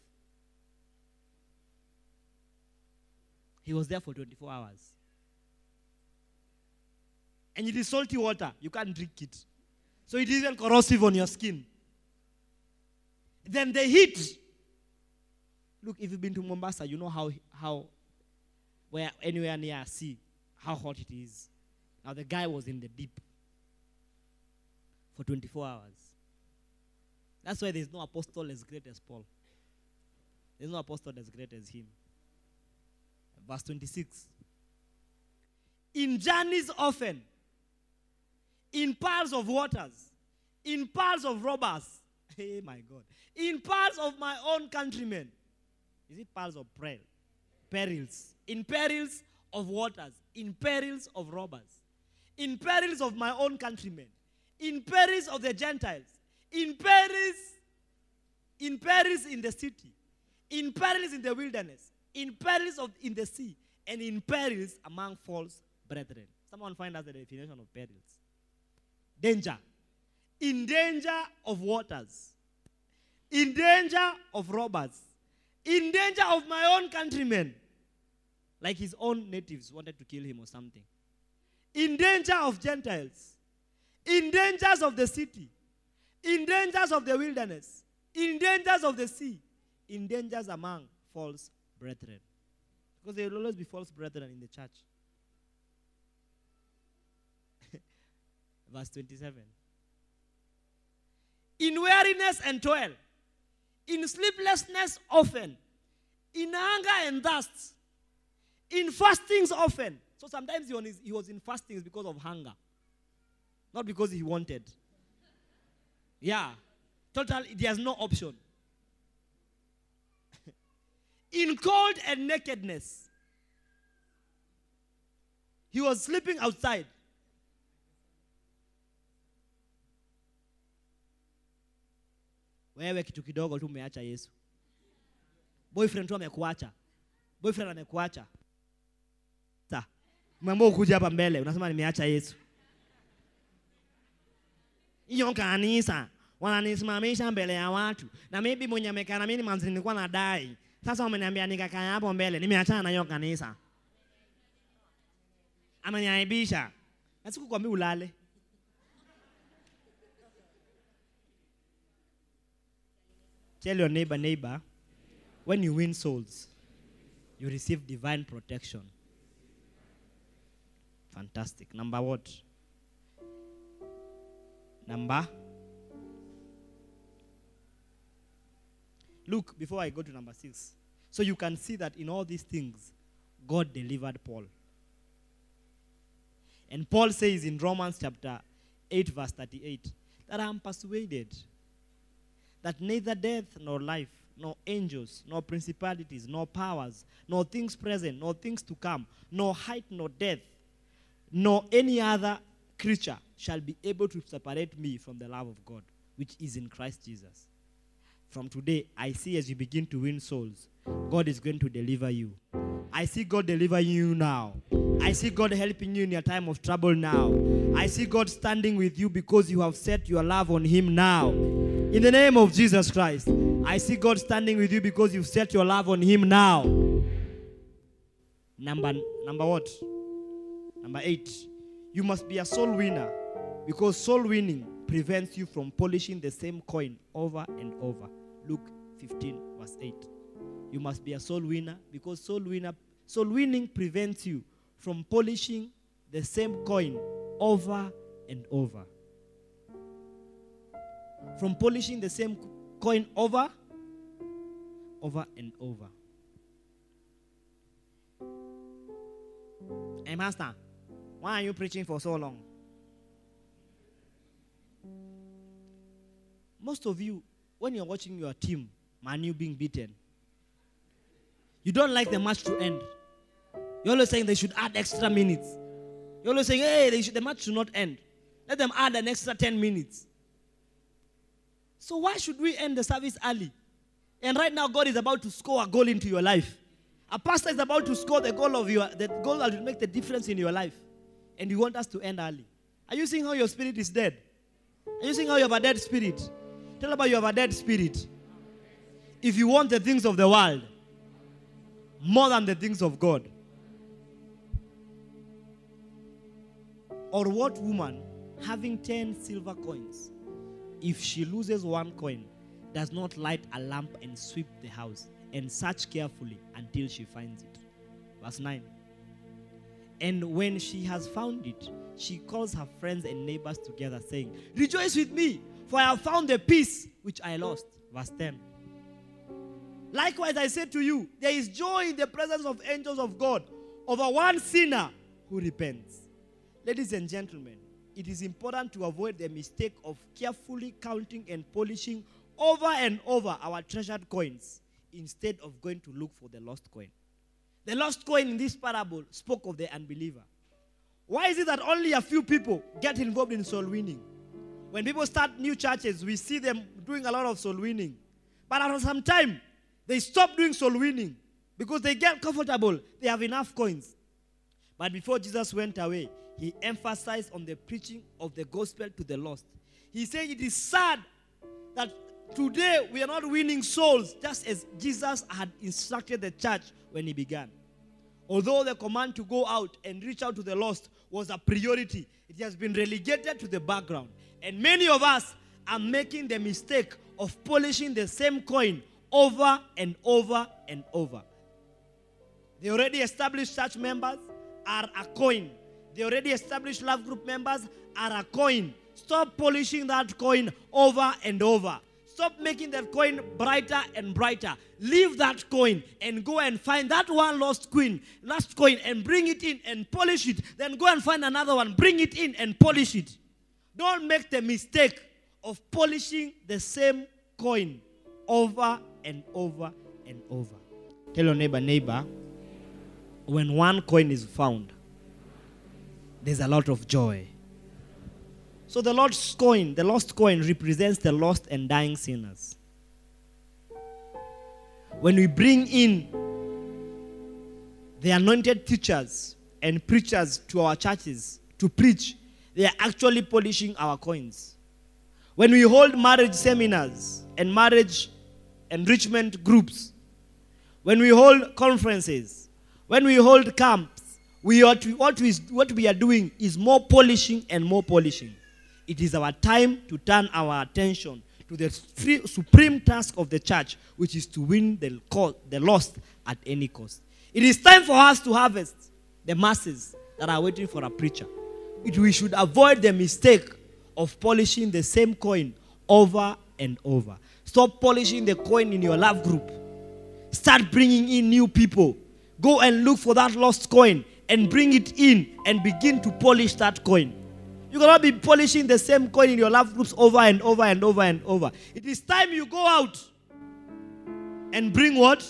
He was there for 24 hours. And it is salty water. You can't drink it. So it isn't corrosive on your skin. Then the heat. Look, if you've been to Mombasa, you know how, how where anywhere near sea, how hot it is. Now the guy was in the deep for 24 hours. That's why there's no apostle as great as Paul. There's no apostle as great as him. Verse 26. In journeys often, in piles of waters, in piles of robbers, (laughs) hey my God, in piles of my own countrymen. Is it piles of peril? Perils. In perils of waters, in perils of robbers, in perils of my own countrymen, in perils of the Gentiles, in perils, in perils in the city, in perils in the wilderness, in perils of in the sea, and in perils among false brethren. Someone find out the definition of perils. Danger. In danger of waters. In danger of robbers. In danger of my own countrymen. Like his own natives wanted to kill him or something. In danger of Gentiles. In dangers of the city. In dangers of the wilderness. In dangers of the sea. In dangers among false brethren. Because there will always be false brethren in the church. (laughs) Verse 27. In weariness and toil, in sleeplessness often, in hunger and thirst, in fastings often. So sometimes he was, he was in fastings because of hunger, not because he wanted. Yeah, total, there's no option. (laughs) in cold and nakedness, he was sleeping outside. wewe kitu kidogo tu umeacha yesu. Boyfriend tu amekuacha. Boyfriend amekuacha. Sa. Umeamua ukuja hapa mbele unasema nimeacha yesu hiyo kanisa. Wananisimamisha mbele ya watu. Na maybe mwenye amekaa na mimi manzi nilikuwa nadai sasa wameniambia nikakaa hapo mbele. Nimeachana na hiyo kanisa. Ameniaibisha. Na ulale. Tell your neighbor, neighbor, when you win souls, you receive divine protection. Fantastic. Number what? Number Look, before I go to number six, so you can see that in all these things, God delivered Paul. And Paul says in Romans chapter 8, verse 38, that I am persuaded that neither death nor life, nor angels, nor principalities, nor powers, nor things present, nor things to come, nor height, nor depth, nor any other creature shall be able to separate me from the love of God, which is in Christ Jesus. From today, I see as you begin to win souls, God is going to deliver you. I see God delivering you now. I see God helping you in your time of trouble now. I see God standing with you because you have set your love on Him now. In the name of Jesus Christ, I see God standing with you because you've set your love on Him now. Number, number what? Number eight. You must be a soul winner because soul winning prevents you from polishing the same coin over and over. Luke 15, verse 8. You must be a soul winner because soul winner soul winning prevents you from polishing the same coin over and over. From polishing the same coin over over and over. Hey master, why are you preaching for so long? Most of you, when you're watching your team, Man U being beaten, you don't like the match to end. You're always saying they should add extra minutes. You're always saying, hey, should, the match should not end. Let them add an extra 10 minutes. So why should we end the service early? And right now, God is about to score a goal into your life. A pastor is about to score the goal of your the goal that will make the difference in your life. And you want us to end early. Are you seeing how your spirit is dead? Are you seeing how you have a dead spirit? Tell about you have a dead spirit. If you want the things of the world more than the things of God. Or what woman having 10 silver coins, if she loses one coin, does not light a lamp and sweep the house and search carefully until she finds it? Verse 9. And when she has found it, she calls her friends and neighbors together, saying, Rejoice with me, for I have found the piece which I lost. Verse 10. Likewise, I say to you, there is joy in the presence of angels of God over one sinner who repents. Ladies and gentlemen, it is important to avoid the mistake of carefully counting and polishing over and over our treasured coins instead of going to look for the lost coin. The lost coin in this parable spoke of the unbeliever. Why is it that only a few people get involved in soul winning? When people start new churches, we see them doing a lot of soul winning. But after some time, they stop doing soul winning because they get comfortable. They have enough coins. But before Jesus went away, he emphasized on the preaching of the gospel to the lost. He said it is sad that today we are not winning souls just as Jesus had instructed the church when he began. Although the command to go out and reach out to the lost was a priority, it has been relegated to the background. And many of us are making the mistake of polishing the same coin over and over and over. The already established church members are a coin. The already established love group members are a coin. Stop polishing that coin over and over. Stop making that coin brighter and brighter. Leave that coin and go and find that one lost coin, last coin, and bring it in and polish it. Then go and find another one, bring it in and polish it. Don't make the mistake of polishing the same coin over and over and over. Tell your neighbor, neighbor, when one coin is found, there's a lot of joy. So the lost coin, the lost coin represents the lost and dying sinners. When we bring in the anointed teachers and preachers to our churches to preach, they are actually polishing our coins. When we hold marriage seminars and marriage enrichment groups, when we hold conferences, when we hold camps, we ought to, what, we, what we are doing is more polishing and more polishing. It is our time to turn our attention to the supreme task of the church, which is to win the, the lost at any cost. It is time for us to harvest the masses that are waiting for a preacher. It, we should avoid the mistake of polishing the same coin over and over. Stop polishing the coin in your love group. Start bringing in new people. Go and look for that lost coin and bring it in and begin to polish that coin. You cannot be polishing the same coin in your love groups over and over and over and over. It is time you go out and bring what?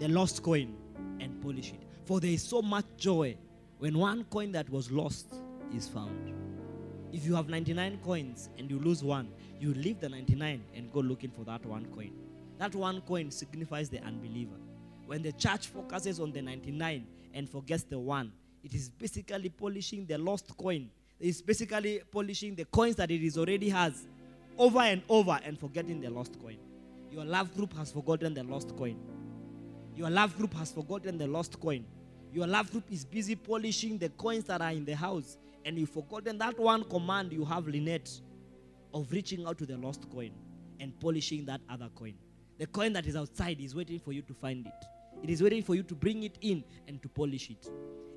The lost coin and polish it. For there is so much joy when one coin that was lost is found. If you have 99 coins and you lose one, you leave the 99 and go looking for that one coin. That one coin signifies the unbeliever. When the church focuses on the 99 and forgets the one, it is basically polishing the lost coin. It's basically polishing the coins that it is already has over and over and forgetting the lost coin. Your love group has forgotten the lost coin. Your love group has forgotten the lost coin. Your love group is busy polishing the coins that are in the house, and you've forgotten that one command you have, Lynette, of reaching out to the lost coin and polishing that other coin. The coin that is outside is waiting for you to find it. It is waiting for you to bring it in and to polish it.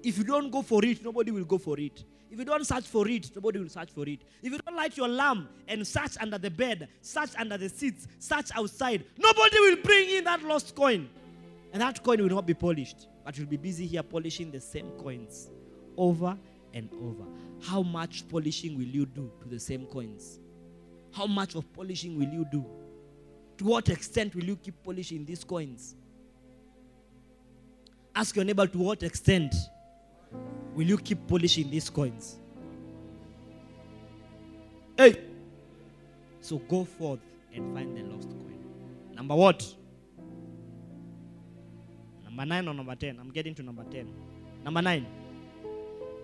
If you don't go for it, nobody will go for it. If you don't search for it, nobody will search for it. If you don't light your lamp and search under the bed, search under the seats, search outside, nobody will bring in that lost coin. And that coin will not be polished, but you'll be busy here polishing the same coins over and over. How much polishing will you do to the same coins? How much of polishing will you do? To what extent will you keep polishing these coins? Ask your neighbor to what extent will you keep polishing these coins? Hey! So go forth and find the lost coin. Number what? Number nine or number ten? I'm getting to number ten. Number nine.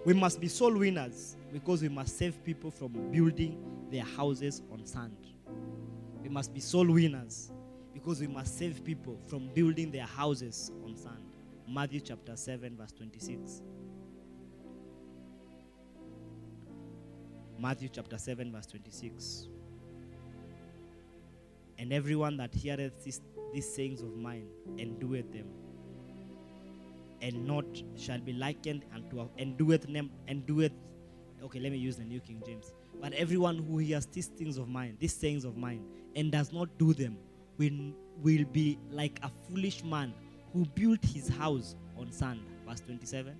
We must be soul winners because we must save people from building their houses on sand. We must be soul winners because we must save people from building their houses on sand. Matthew chapter 7, verse 26. Matthew chapter 7, verse 26. And everyone that heareth this, these sayings of mine and doeth them, and not shall be likened unto a, and doeth them and doeth okay let me use the new king james. But everyone who hears these things of mine these sayings of mine and does not do them will, will be like a foolish man who built his house on sand. Verse 27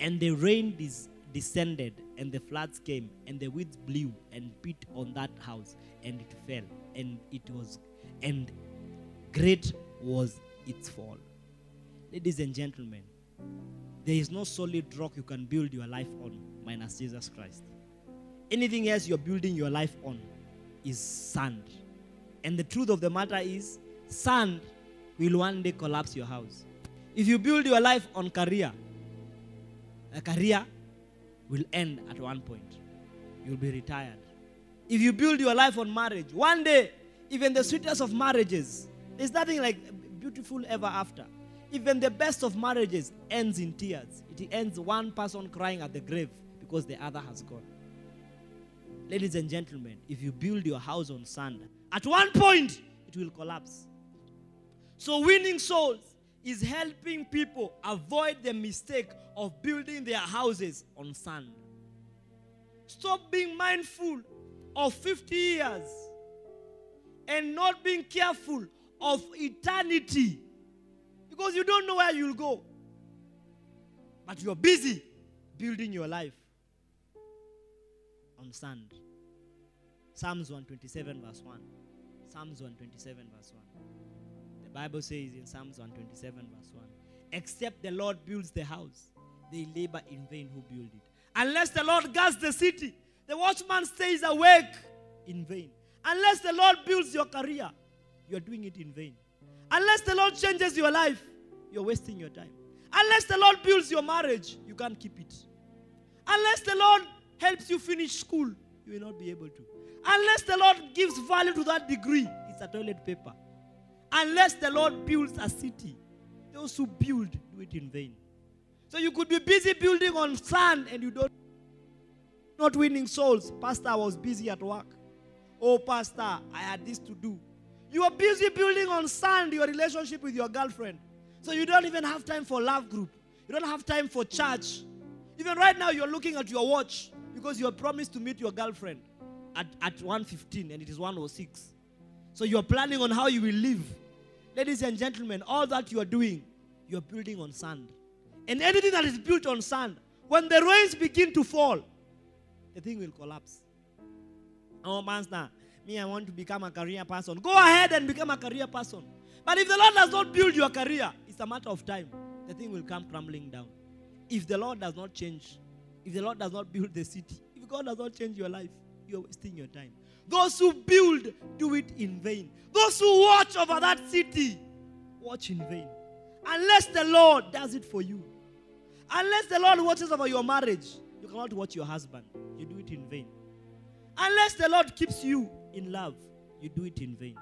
and the rain dis- descended and the floods came and the winds blew and beat on that house and it fell and it was and great was its fall Ladies and gentlemen, there is no solid rock you can build your life on minus Jesus Christ. Anything else you're building your life on is sand. And the truth of the matter is, sand will one day collapse your house. If you build your life on career, a career will end at one point. You'll be retired. If you build your life on marriage, one day, even the sweetest of marriages, there's nothing like beautiful ever after. Even the best of marriages ends in tears. It ends one person crying at the grave because the other has gone. Ladies and gentlemen, if you build your house on sand, at one point it will collapse. So, winning souls is helping people avoid the mistake of building their houses on sand. Stop being mindful of 50 years and not being careful of eternity because you don't know where you'll go. But you're busy building your life on sand. Psalms 127, verse 1. Psalms 127, verse 1. The Bible says in Psalms 127, verse 1 Except the Lord builds the house, they labor in vain who build it. Unless the Lord guards the city, the watchman stays awake in vain. Unless the Lord builds your career, you're doing it in vain. Unless the Lord changes your life, you're wasting your time. Unless the Lord builds your marriage, you can't keep it. Unless the Lord helps you finish school, you will not be able to. Unless the Lord gives value to that degree, it's a toilet paper. Unless the Lord builds a city, those who build do it in vain. So you could be busy building on sand and you don't not winning souls. Pastor, I was busy at work. Oh, Pastor, I had this to do. You are busy building on sand your relationship with your girlfriend. So you don't even have time for love group. You don't have time for church. Even right now, you're looking at your watch because you're promised to meet your girlfriend. at, at 115 and it is 106. So you are planning on how you will live. Ladies and gentlemen, all that you are doing, you are building on sand. And anything that is built on sand, when the rains begin to fall, the thing will collapse. Oh, master, me, I want to become a career person. Go ahead and become a career person. But if the Lord does not build your career, it's a matter of time. The thing will come crumbling down. If the Lord does not change, if the Lord does not build the city, if God does not change your life, you're wasting your time. Those who build do it in vain. Those who watch over that city watch in vain. Unless the Lord does it for you. Unless the Lord watches over your marriage, you cannot watch your husband. You do it in vain. Unless the Lord keeps you in love, you do it in vain.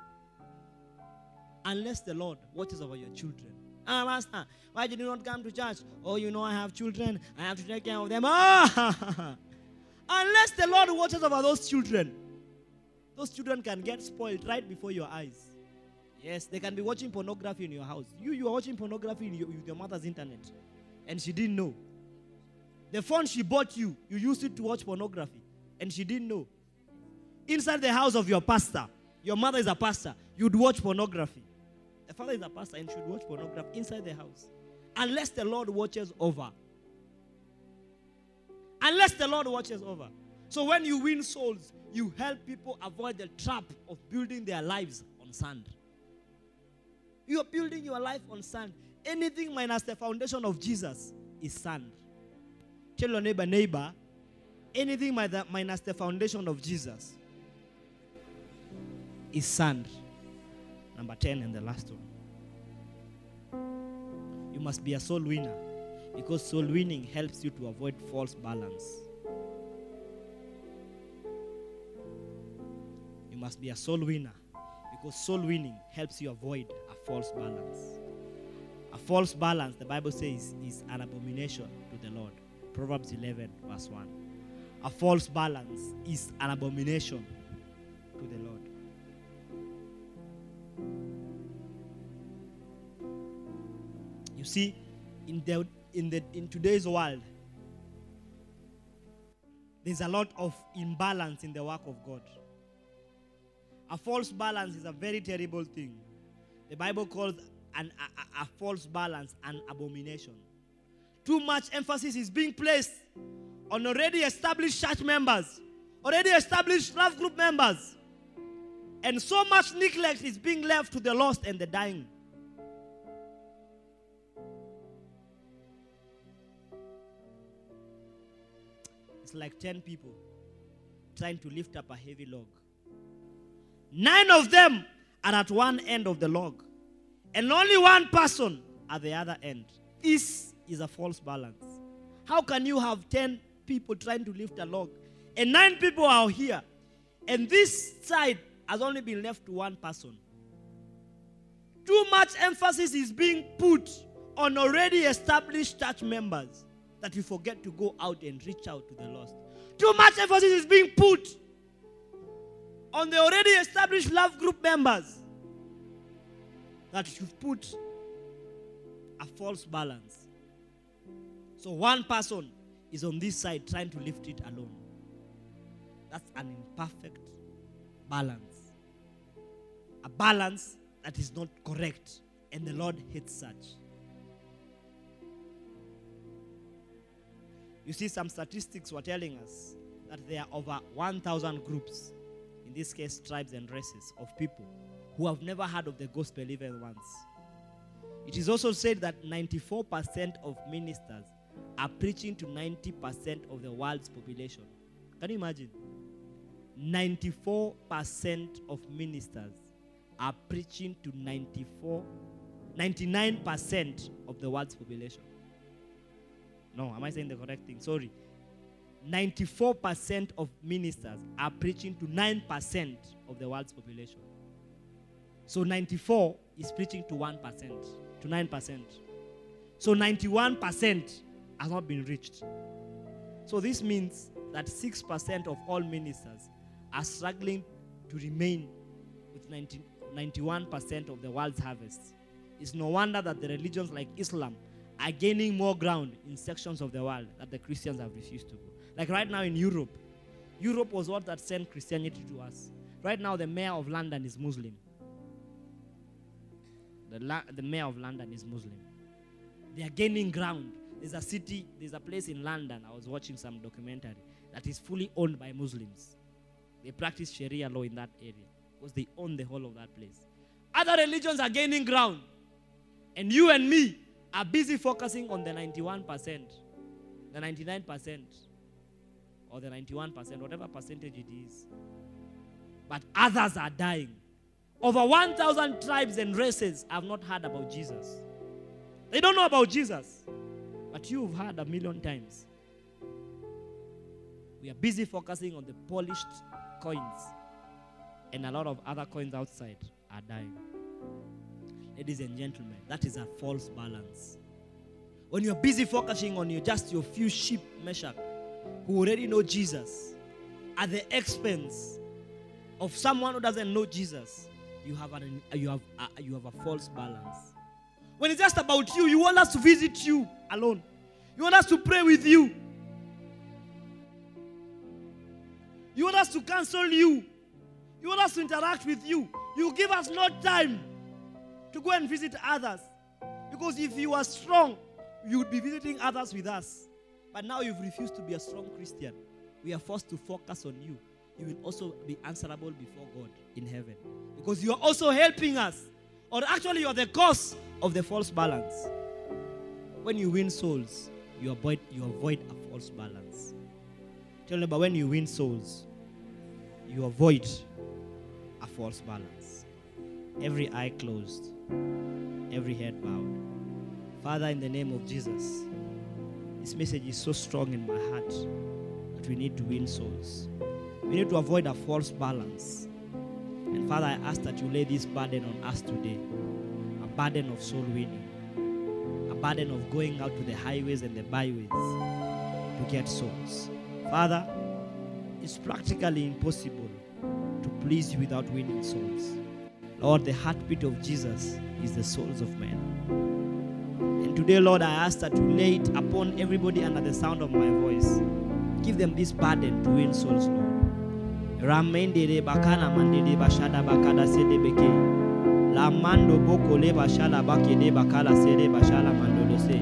Unless the Lord watches over your children. Ah, Master, why did you not come to church? Oh, you know I have children. I have to take care of them. Ah! (laughs) Unless the Lord watches over those children, those children can get spoiled right before your eyes. Yes, they can be watching pornography in your house. You, you are watching pornography your, with your mother's internet, and she didn't know. The phone she bought you, you used it to watch pornography, and she didn't know. Inside the house of your pastor, your mother is a pastor, you'd watch pornography. The father is a pastor and should watch pornography inside the house. Unless the Lord watches over. Unless the Lord watches over. So when you win souls, you help people avoid the trap of building their lives on sand. You are building your life on sand. Anything minus the foundation of Jesus is sand. Tell your neighbor, neighbor, anything minus the foundation of Jesus is sand. Number 10 and the last one. You must be a soul winner because soul winning helps you to avoid false balance. You must be a soul winner because soul winning helps you avoid a false balance. A false balance, the Bible says, is an abomination to the Lord. Proverbs 11, verse 1. A false balance is an abomination to the Lord. You see, in the in the in today's world, there's a lot of imbalance in the work of God. A false balance is a very terrible thing. The Bible calls an, a, a false balance an abomination. Too much emphasis is being placed on already established church members, already established love group members. And so much neglect is being left to the lost and the dying. It's like 10 people trying to lift up a heavy log. Nine of them are at one end of the log, and only one person at the other end. This is a false balance. How can you have 10 people trying to lift a log, and nine people are here, and this side has only been left to one person? Too much emphasis is being put on already established church members that you forget to go out and reach out to the lost. Too much emphasis is being put on the already established love group members that you've put a false balance. So one person is on this side trying to lift it alone. That's an imperfect balance. A balance that is not correct, and the Lord hates such. You see, some statistics were telling us that there are over 1,000 groups, in this case, tribes and races of people who have never heard of the gospel even once. It is also said that 94% of ministers are preaching to 90% of the world's population. Can you imagine? 94% of ministers are preaching to 94 99% of the world's population. No, am I saying the correct thing? Sorry. 94% of ministers are preaching to 9% of the world's population. So 94 is preaching to 1%, to 9%. So 91% has not been reached. So this means that 6% of all ministers are struggling to remain with 90, 91% of the world's harvest. It's no wonder that the religions like Islam are gaining more ground in sections of the world that the Christians have refused to go. Like right now in Europe, Europe was what that sent Christianity to us. Right now, the mayor of London is Muslim. The, la- the mayor of London is Muslim. They are gaining ground. There's a city, there's a place in London. I was watching some documentary that is fully owned by Muslims. They practice Sharia law in that area because they own the whole of that place. Other religions are gaining ground. And you and me are busy focusing on the 91%, the 99%, or the 91%, whatever percentage it is. But others are dying. Over 1,000 tribes and races have not heard about Jesus. They don't know about Jesus. But you've heard a million times. We are busy focusing on the polished coins, and a lot of other coins outside are dying. Ladies and gentlemen, that is a false balance. When you're busy focusing on your just your few sheep, Meshach, who already know Jesus, at the expense of someone who doesn't know Jesus, you have, an, you have, a, you have a false balance. When it's just about you, you want us to visit you alone. You want us to pray with you. You want us to counsel you. You want us to interact with you. You give us no time to go and visit others. Because if you are strong, you would be visiting others with us. But now you've refused to be a strong Christian. We are forced to focus on you. You will also be answerable before God in heaven. Because you are also helping us. Or actually, you are the cause of the false balance. When you win souls, you avoid, you avoid a false balance. Tell them, but when you win souls, you avoid a false balance. Every eye closed, every head bowed. Father, in the name of Jesus, this message is so strong in my heart that we need to win souls. We need to avoid a false balance. And Father, I ask that you lay this burden on us today a burden of soul winning, a burden of going out to the highways and the byways to get souls. Father, it's practically impossible to please you without winning souls. Lord, the heartbeat of Jesus is the souls of men. And today, Lord, I ask that you lay it upon everybody under the sound of my voice. Give them this burden to win souls, Lord. Ramende bakana mandede bashada bakada sede beke. La mando boko bashala bakede bakala sede bashala mandolo se.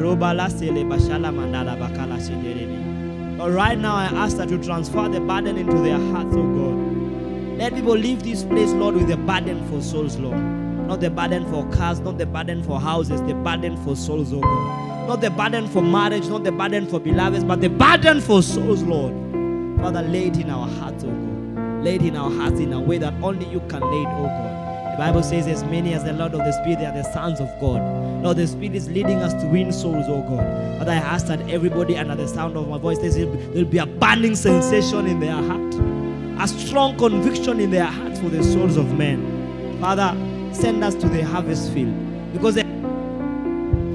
Roba sele bashala mandala bakala. But right now, I ask that you transfer the burden into their hearts, oh God. Let people leave this place, Lord, with a burden for souls, Lord. Not the burden for cars, not the burden for houses, the burden for souls, oh God. Not the burden for marriage, not the burden for beloveds, but the burden for souls, Lord. Father, lay it in our hearts, oh God. Lay it in our hearts in a way that only you can lay it, oh God. The Bible says, as many as the Lord of the Spirit, they are the sons of God. Lord, the Spirit is leading us to win souls, oh God. Father, I ask that everybody under the sound of my voice, there'll be a burning sensation in their heart, a strong conviction in their hearts for the souls of men. Father, send us to the harvest field because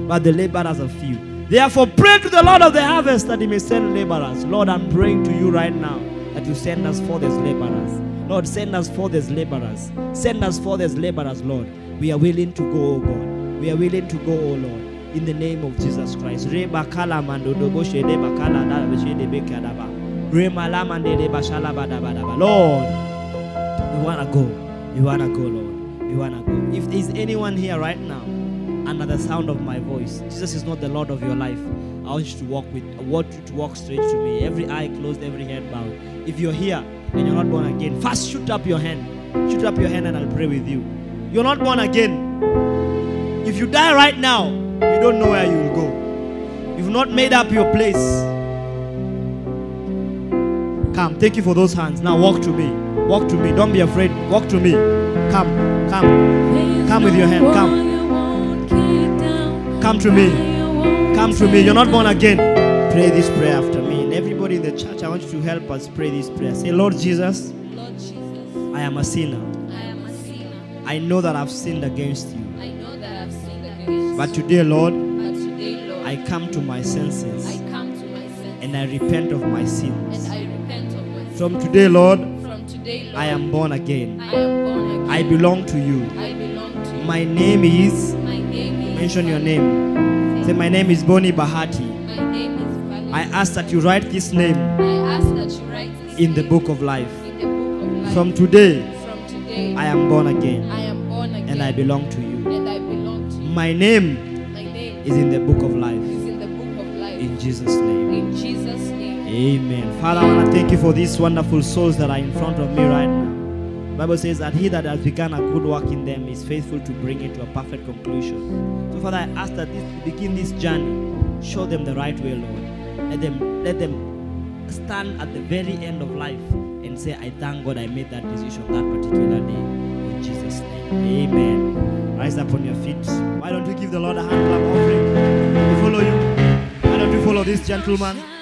but the laborers are few. Therefore, pray to the Lord of the harvest that He may send laborers. Lord, I'm praying to you right now that you send us forth as laborers. Lord, send us forth as laborers. Send us forth as laborers, Lord. We are willing to go, oh God. We are willing to go, oh Lord. In the name of Jesus Christ. Lord, we wanna go. We wanna go, Lord. We wanna go. If there's anyone here right now under the sound of my voice, Jesus is not the Lord of your life. I want you to walk with I want you to walk straight to me. Every eye closed, every head bowed. If you're here and you're not born again, first shoot up your hand. Shoot up your hand and I'll pray with you. You're not born again. If you die right now, you don't know where you will go. You've not made up your place. Come, thank you for those hands. Now walk to me. Walk to me. Don't be afraid. Walk to me. Come, come. Come with your hand. Come. Come to me. Come to me. You're not born again. Pray this prayer after me. And everybody in the church, I want you to help us pray this prayer. Say, Lord Jesus, Lord Jesus, I am a sinner. I am a sinner. I know that I've sinned against you. I know that I've sinned against But today, Lord. But today, Lord, I come to my senses I come to my senses and I repent of my and sins. I repent of my sins. From today, Lord, today, Lord, I am born again. I am born again. I belong to you. I belong to you. My name is. Mention your name. Say, my name is Bonnie Bahati. My name is. I ask that you write this name I ask that you write this in the book of life. in the book of life. From today, From today, I am born again I am born again and I belong to you. and I belong to you. My name My name is in the book of life. is in the book of life. In Jesus' name. In Jesus' name. Amen. Father, I want to thank you for these wonderful souls that are in front of me right now. Bible says that he that has begun a good work in them is faithful to bring it to a perfect conclusion. So, Father, I ask that this, begin this journey. Show them the right way, Lord. Let them let them stand at the very end of life and say, I thank God I made that decision that particular day. In Jesus' name. Amen. Rise up on your feet. Why don't we give the Lord a hand clap offering? We follow you. Why don't we follow this gentleman?